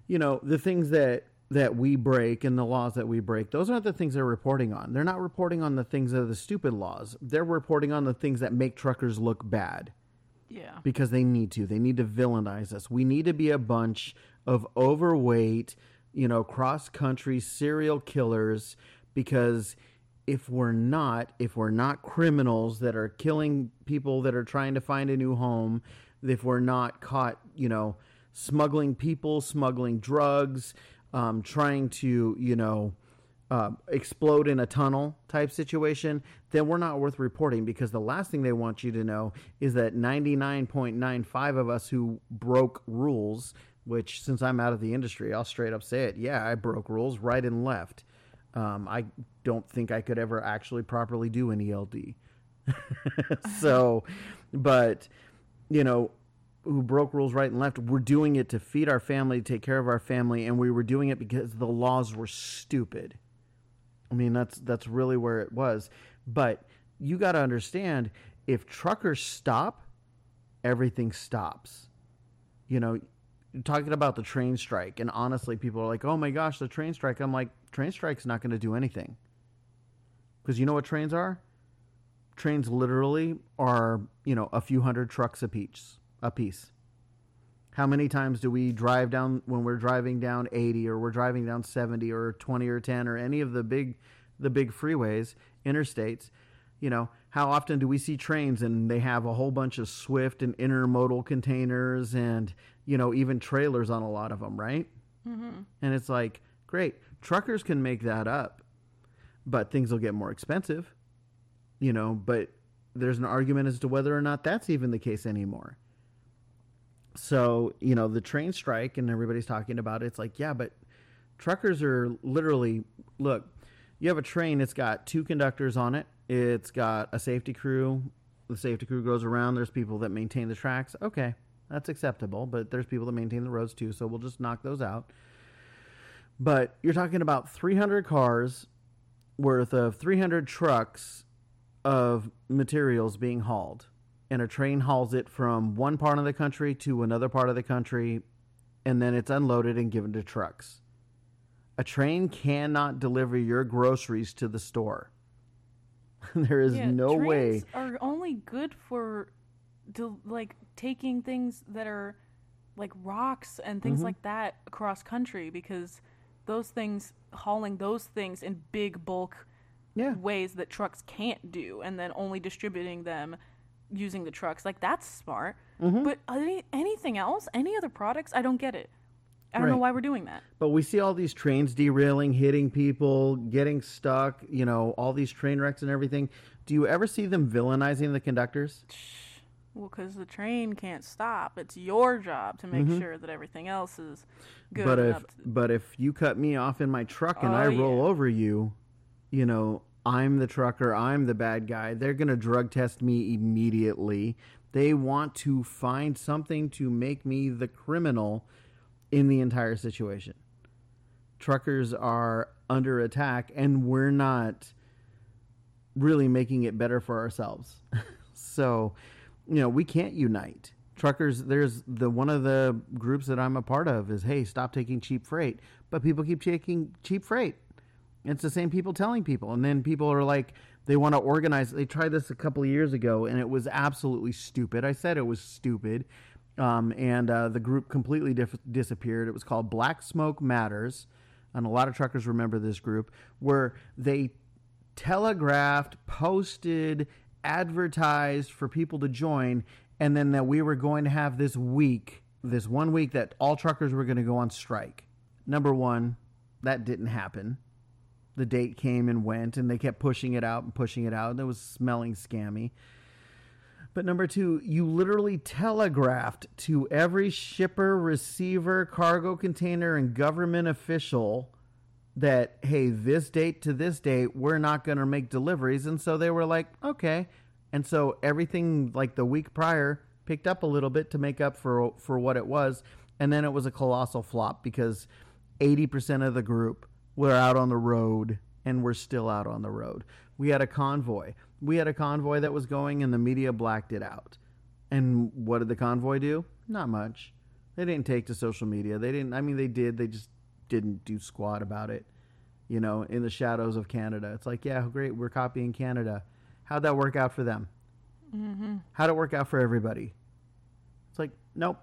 you know the things that that we break and the laws that we break those aren't the things they're reporting on. They're not reporting on the things that are the stupid laws. They're reporting on the things that make truckers look bad. Yeah. because they need to. They need to villainize us. We need to be a bunch of overweight you know cross country serial killers because if we're not if we're not criminals that are killing people that are trying to find a new home if we're not caught you know smuggling people smuggling drugs um, trying to you know uh, explode in a tunnel type situation, then we're not worth reporting because the last thing they want you to know is that 99.95 of us who broke rules, which since I'm out of the industry, I'll straight up say it. Yeah, I broke rules right and left. Um, I don't think I could ever actually properly do an ELD. so, but, you know, who broke rules right and left. We're doing it to feed our family, take care of our family, and we were doing it because the laws were stupid. I mean, that's that's really where it was. But you got to understand, if truckers stop, everything stops. You know, talking about the train strike, and honestly, people are like, "Oh my gosh, the train strike." I'm like, train strike's not going to do anything because you know what trains are? Trains literally are you know a few hundred trucks a piece. A piece. How many times do we drive down when we're driving down 80 or we're driving down 70 or 20 or 10 or any of the big the big freeways, interstates? You know, how often do we see trains and they have a whole bunch of swift and intermodal containers and you know even trailers on a lot of them, right? Mm-hmm. And it's like, great, truckers can make that up, but things will get more expensive, you know. But there's an argument as to whether or not that's even the case anymore. So you know the train strike and everybody's talking about it. It's like, yeah, but truckers are literally look. You have a train. It's got two conductors on it it's got a safety crew. The safety crew goes around. There's people that maintain the tracks. Okay, that's acceptable, but there's people that maintain the roads too, so we'll just knock those out. But you're talking about 300 cars worth of 300 trucks of materials being hauled. And a train hauls it from one part of the country to another part of the country, and then it's unloaded and given to trucks. A train cannot deliver your groceries to the store. there is Yeah, no way. are only good for del- like taking things that are like rocks and things Mhm. like that across country because those things hauling those things in big bulk Yeah. ways that trucks can't do and then only distributing them using the trucks like that's smart Mhm. but any, anything else any other products i don't get it i don't know why we're doing that But we see all these trains derailing, hitting people, getting stuck, you know, all these train wrecks and everything. Do you ever see them villainizing the conductors? well because the train can't stop it's your job to make Mhm. sure that everything else is good but if to- but if you cut me off in my truck and Oh, I roll yeah. over you, you know, I'm the trucker, I'm the bad guy. They're going to drug test me immediately. They want to find something to make me the criminal in the entire situation. Truckers are under attack and we're not really making it better for ourselves. so, you know, we can't unite. Truckers, there's the one of the groups that I'm a part of is, hey, stop taking cheap freight. But people keep taking cheap freight. It's the same people telling people. And then people are like, they want to organize. They tried this a couple of years ago and it was absolutely stupid. I said it was stupid. Um, and uh, the group completely dif- disappeared. It was called Black Smoke Matters. And a lot of truckers remember this group where they telegraphed, posted, advertised for people to join, and then that we were going to have this week, this one week that all truckers were going to go on strike. Number one, that didn't happen. The date came and went, and they kept pushing it out and pushing it out, and it was smelling scammy. But number two, you literally telegraphed to every shipper, receiver, cargo container, and government official that, hey, this date to this date, we're not going to make deliveries. And so they were like, okay. And so everything like the week prior picked up a little bit to make up for, for what it was. And then it was a colossal flop because 80% of the group were out on the road and we're still out on the road. We had a convoy. We had a convoy that was going and the media blacked it out. And what did the convoy do? Not much. They didn't take to social media. They didn't, I mean, they did. They just didn't do squat about it, you know, in the shadows of Canada. It's like, yeah, great. We're copying Canada. How'd that work out for them? mm-hmm. How'd it work out for everybody? It's like, nope.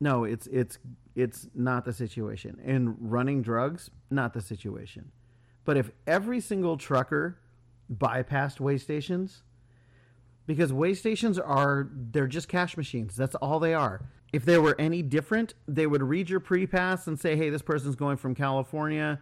No, it's it's it's not the situation. And running drugs, not the situation. But if every single trucker bypassed weigh stations, because weigh stations are they're just cash machines. That's all they are. If they were any different, they would read your PrePass and say, "Hey, this person's going from California."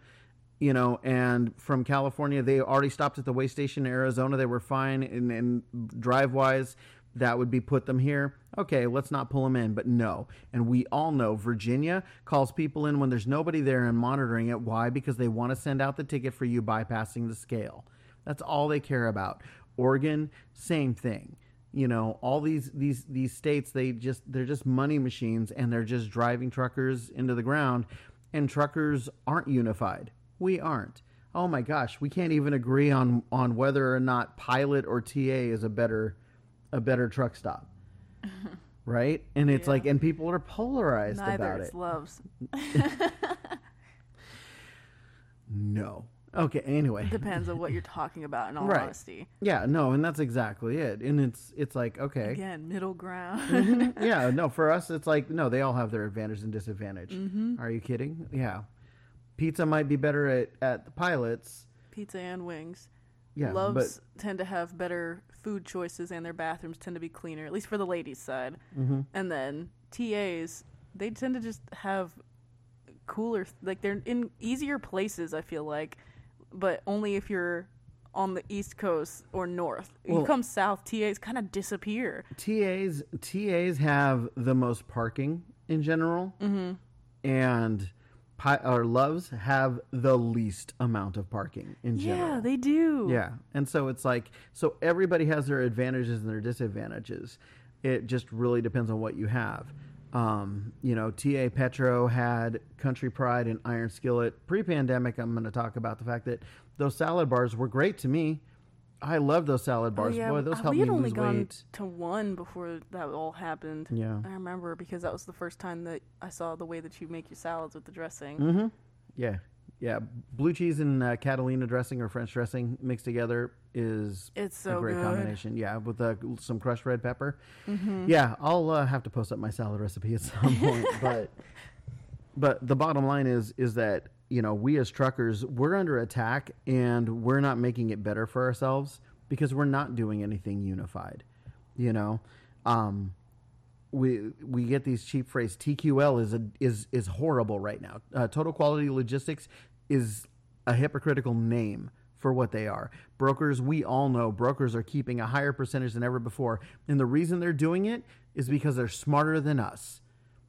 you know, and from California, they already stopped at the weigh station in Arizona. They were fine, and, and drive wise, that would be put them here. Okay, let's not pull them in, but no. And we all know Virginia calls people in when there's nobody there and monitoring it. Why? Because they want to send out the ticket for you bypassing the scale. That's all they care about. Oregon, same thing. You know, all these these these states, they just they're just money machines, and they're just driving truckers into the ground. And truckers aren't unified we aren't. Oh my gosh, we can't even agree on on whether or not pilot or TA is a better a better truck stop. right? And it's Yeah. like, and people are polarized Neither about it. loves. No. Okay. Anyway. Depends on what you're talking about. In all Right. honesty, Yeah. No. And that's exactly it. And it's it's like okay. again, middle ground. Mhm. yeah. No. For us, it's like no. They all have their advantage and disadvantage. Mm-hmm. Are you kidding? Yeah. Pizza might be better at at the pilots. Pizza and wings. Yeah. Loves tend to have better food choices, and their bathrooms tend to be cleaner, at least for the ladies' side. but. hmm And then TAs, they tend to just have cooler, like they're in easier places. I feel like, but only if you're on the East Coast or North. Well- you come south, TAs kind of disappear. TAs TAs have the most parking in general, Mm-hmm. and pi- or loves have the least amount of parking in general. Yeah, they do. Yeah. And so it's like, so everybody has their advantages and their disadvantages. It just really depends on what you have. Um, you know, TA Petro had Country Pride and Iron Skillet. Pre pandemic, I'm going to talk about the fact that those salad bars were great to me. I love those salad Oh, bars. yeah, Boy, those uh, helped we had only gone weight. to one before that all happened. Yeah. I remember because that was the first time that I saw the way that you make your salads with the dressing. Mm-hmm. Yeah. Yeah. Blue cheese and uh, Catalina dressing or French dressing mixed together is It's a so great good. combination. Yeah, with uh, some crushed red pepper. Mm-hmm. Yeah, I'll uh, have to post up my salad recipe at some point. but but the bottom line is is that you know we as truckers we're under attack and we're not making it better for ourselves because we're not doing anything unified. You know, um, we we get these cheap phrase TQL is a, is is horrible right now. Uh, Total Quality Logistics is a hypocritical name for what they are. Brokers, we all know brokers are keeping a higher percentage than ever before, and the reason they're doing it is because they're smarter than us.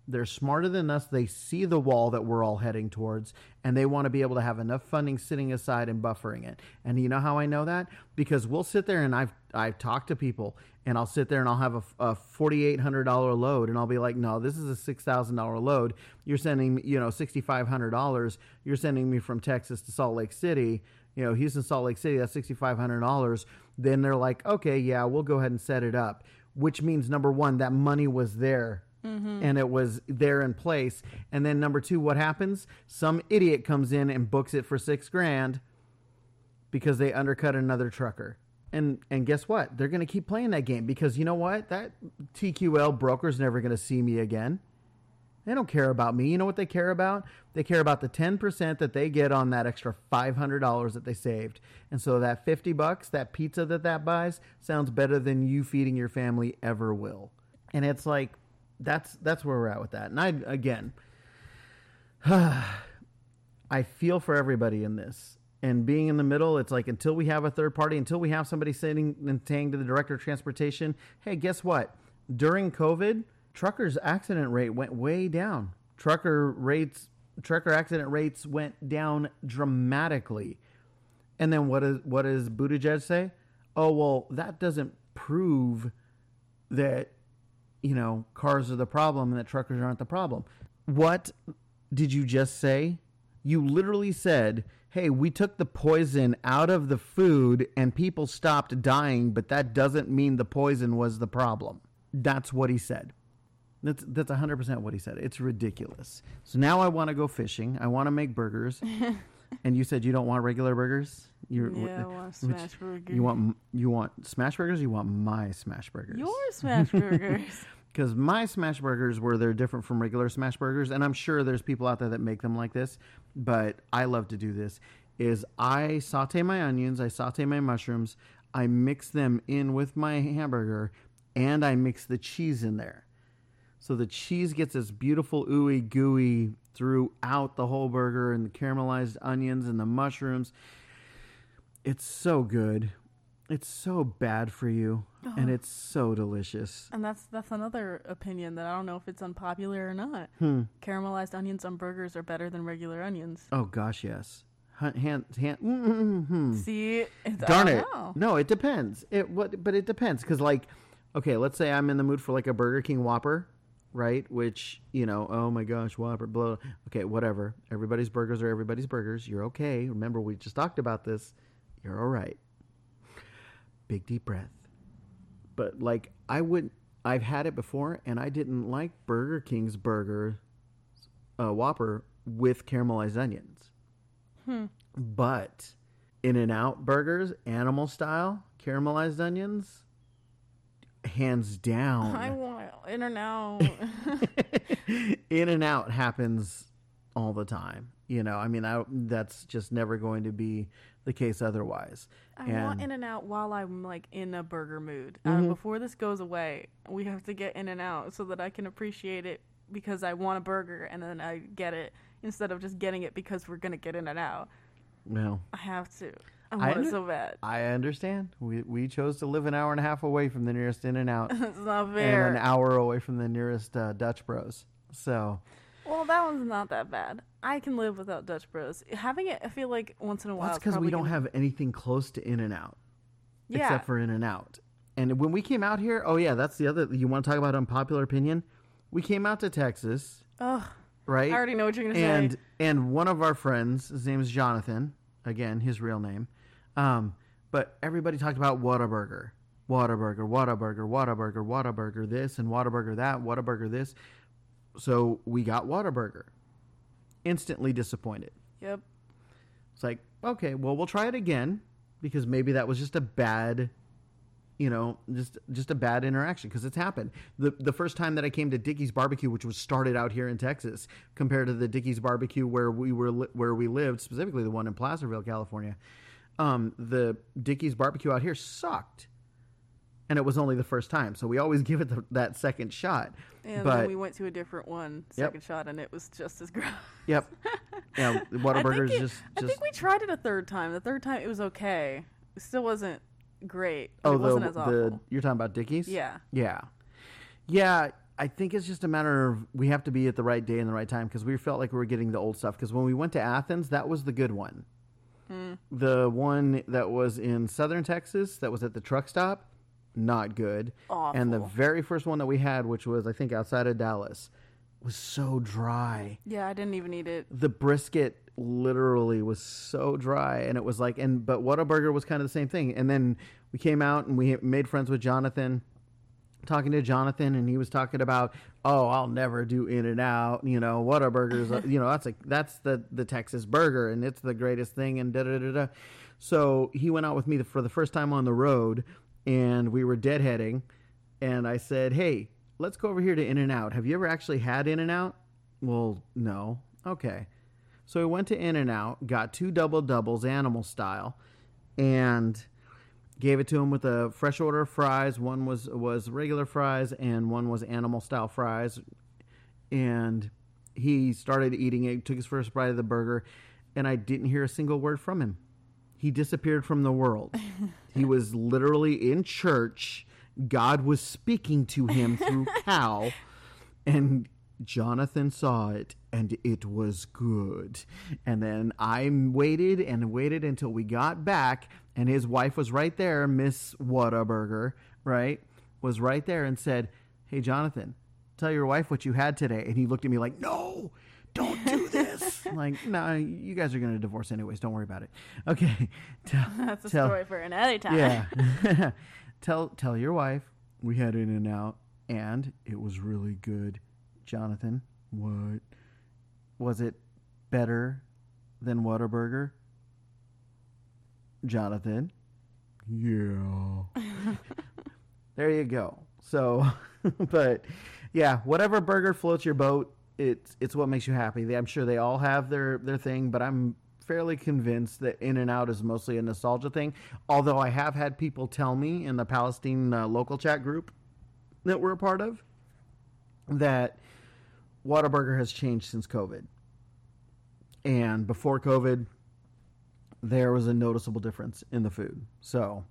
They're smarter than us. They see the wall that we're all heading towards, and they want to be able to have enough funding sitting aside and buffering it. And you know how I know that? Because we'll sit there and I've I've talked to people, and I'll sit there and I'll have a, a forty eight hundred dollar load, and I'll be like, no, this is a six thousand dollar load. You're sending you know sixty five hundred dollars. You're sending me from Texas to Salt Lake City. You know, Houston, Salt Lake City. That's sixty five hundred dollars. Then they're like, okay, yeah, we'll go ahead and set it up. Which means number one, that money was there Mm-hmm. and it was there in place. And then number two, what happens? Some idiot comes in and books it for six grand because they undercut another trucker. And and guess what? They're going to keep playing that game because you know what? That TQL broker's never going to see me again. They don't care about me. You know what they care about? They care about the 10% that they get on that extra $500 that they saved. And so that 50 bucks, that pizza that that buys sounds better than you feeding your family ever will. And it's like that's that's where we're at with that. And I again I feel for everybody in this. And being in the middle, it's like until we have a third party, until we have somebody sitting and saying to the director of transportation, hey, guess what? During COVID, truckers' accident rate went way down. Trucker rates, trucker accident rates went down dramatically. And then what is what does Buttigieg say? Oh well, that doesn't prove that you know cars are the problem and that truckers aren't the problem. What did you just say? You literally said, "Hey, we took the poison out of the food and people stopped dying, but that doesn't mean the poison was the problem." That's what he said. That's that's 100% what he said. It's ridiculous. So now I want to go fishing. I want to make burgers. and you said you don't want regular burgers? You Yeah, I want which- smash burger. You want you want smash burgers? You want my smash burgers? your smash burgers? because my smash burgers were they're different from regular smash burgers and i'm sure there's people out there that make them like this but i love to do this is i saute my onions i saute my mushrooms i mix them in with my hamburger and i mix the cheese in there so the cheese gets this beautiful ooey gooey throughout the whole burger and the caramelized onions and the mushrooms it's so good it's so bad for you and it's so delicious and that's that's another opinion that I don't know if it's unpopular or not. Hmm. Caramelized onions on burgers are better than regular onions. Oh gosh, yes. Hand, hand, mm-hmm. See, it's, Darn it! know. No, it depends. It what? But it depends because, like, okay, let's say I'm in the mood for like a Burger King Whopper, right? Which you know, oh my gosh, Whopper, blah. Okay, whatever. Everybody's burgers are everybody's burgers. You're okay. Remember, we just talked about this. You're all right. Big deep breath. But like, I wouldn't, I've had it before, and I didn't like Burger King's burger uh, Whopper with caramelized onions. Hmm. But In and Out burgers, animal style, caramelized onions, hands down. I want in and out. in and out happens all the time. You know, I mean, I, that's just never going to be the case otherwise. I And- want in and out while I'm like in a burger mood. Mhm. Uh, before this goes away, we have to get in and out so that I can appreciate it because I want a burger and then I get it instead of just getting it because we're gonna get in and out. Well, I have to. I I want under- it so bad. I understand. We we chose to live an hour and a half away from the nearest In and Out, it's not and an hour away from the nearest uh, Dutch Bros. So Well, that one's not that bad. I can live without Dutch Bros. Having it, I feel like once in a well, while. that's because we don't gonna- have anything close to In and Out. Yeah. except for In and Out. And when we came out here, oh yeah, that's the other. You want to talk about unpopular opinion? We came out to Texas, Ugh, right? I already know what you're gonna and say. and one of our friends, his name is Jonathan. Again, his real name. Um, but everybody talked about Whataburger, Whataburger, Whataburger, Whataburger, Whataburger this and Whataburger that, Whataburger this. So we got Whataburger. Instantly disappointed. Yep. It's like, okay, well, we'll try it again because maybe that was just a bad, you know, just just a bad interaction because it's happened. The the first time that I came to Dickey's Barbecue, which was started out here in Texas, compared to the Dickey's Barbecue where we were where we lived, specifically the one in Placerville, California, um, the Dickey's Barbecue out here sucked. And it was only the first time, so we always give it the, that second shot. And but then we went to a different one, second shot, and it was just as gross. yep, yeah, Whataburger's it- just I think we tried it a third time. The third time it was okay. It still wasn't great. oh it the wasn't as awful. the you're talking about Dickey's yeah. Yeah. Yeah, I think it's just a matter of we have to be at the right day and the right time because we felt like we were getting the old stuff. Because when we went to Athens, that was the good one. The one that was in southern Texas, that was at the truck stop, not good. And the very first one that we had, which was, I think, outside of Dallas, was so dry Yeah, I didn't even eat it. the brisket literally was so dry and it was like and but Whataburger was kind of the same thing and then we came out and we made friends with Jonathan talking to Jonathan and he was talking about oh I'll never do in and out you know Whataburger's uh, you know that's a that's the the Texas burger and it's the greatest thing and da da da da. So he went out with me for the first time on the road and we were deadheading and I said hey let's go over here to in and out. Have you ever actually had in and out? Well no. Okay. So we went to In and Out, got two double doubles, animal style, and gave it to him with a fresh order of fries. One was was regular fries, and one was animal style fries. And he started eating it, took his first bite of the burger, and I didn't hear a single word from him. He disappeared from the world. he was literally in church. God was speaking to him through Cal, and Jonathan saw it, and it was good. And then I waited and waited until we got back, and his wife was right there, Miss Whataburger, right? Was right there and said, Hey, Jonathan, tell your wife what you had today. And he looked at me like, No, don't do this. Like, no, you guys are going to divorce anyways. Don't worry about it. Okay. Tell, That's a tell- story for another time. yeah. tell tell your wife we had in and out and it was really good. Jonathan, what was it better than Whataburger? Jonathan. Yeah. there you go. So, but yeah, whatever burger floats your boat, it's it's what makes you happy. They, I'm sure they all have their their thing, but I'm fairly convinced that In and Out is mostly a nostalgia thing. Although I have had people tell me in the Palestine uh, local chat group that we're a part of that Whataburger has changed since COVID. And before COVID, there was a noticeable difference in the food. So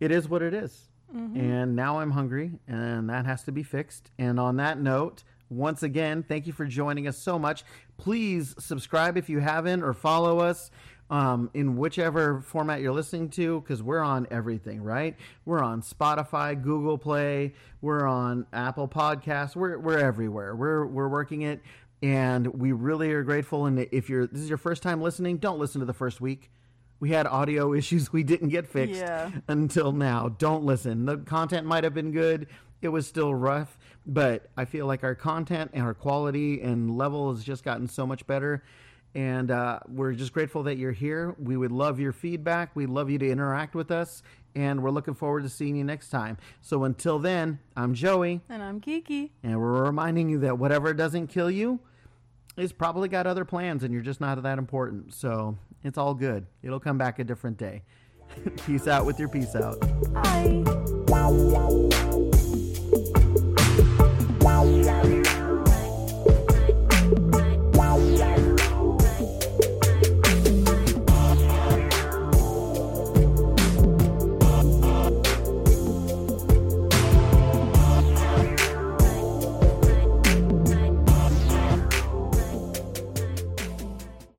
it is what it is. Mm-hmm. And now I'm hungry, and that has to be fixed. And on that note, once again, thank you for joining us so much. Please subscribe if you haven't, or follow us um, in whichever format you're listening to, because we're on everything, right? We're on Spotify, Google Play, we're on Apple Podcasts, we're we're everywhere. We're we're working it, and we really are grateful. And if you're this is your first time listening, don't listen to the first week we had audio issues we didn't get fixed Yeah. until now. Don't listen. The content might have been good. It was still rough, but I feel like our content and our quality and level has just gotten so much better. And uh, we're just grateful that you're here. We would love your feedback. We'd love you to interact with us. And we're looking forward to seeing you next time. So until then, I'm Joey. And I'm Kiki. And we're reminding you that whatever doesn't kill you is probably got other plans and you're just not that important. So it's all good. It'll come back a different day. peace out with your peace out. Bye.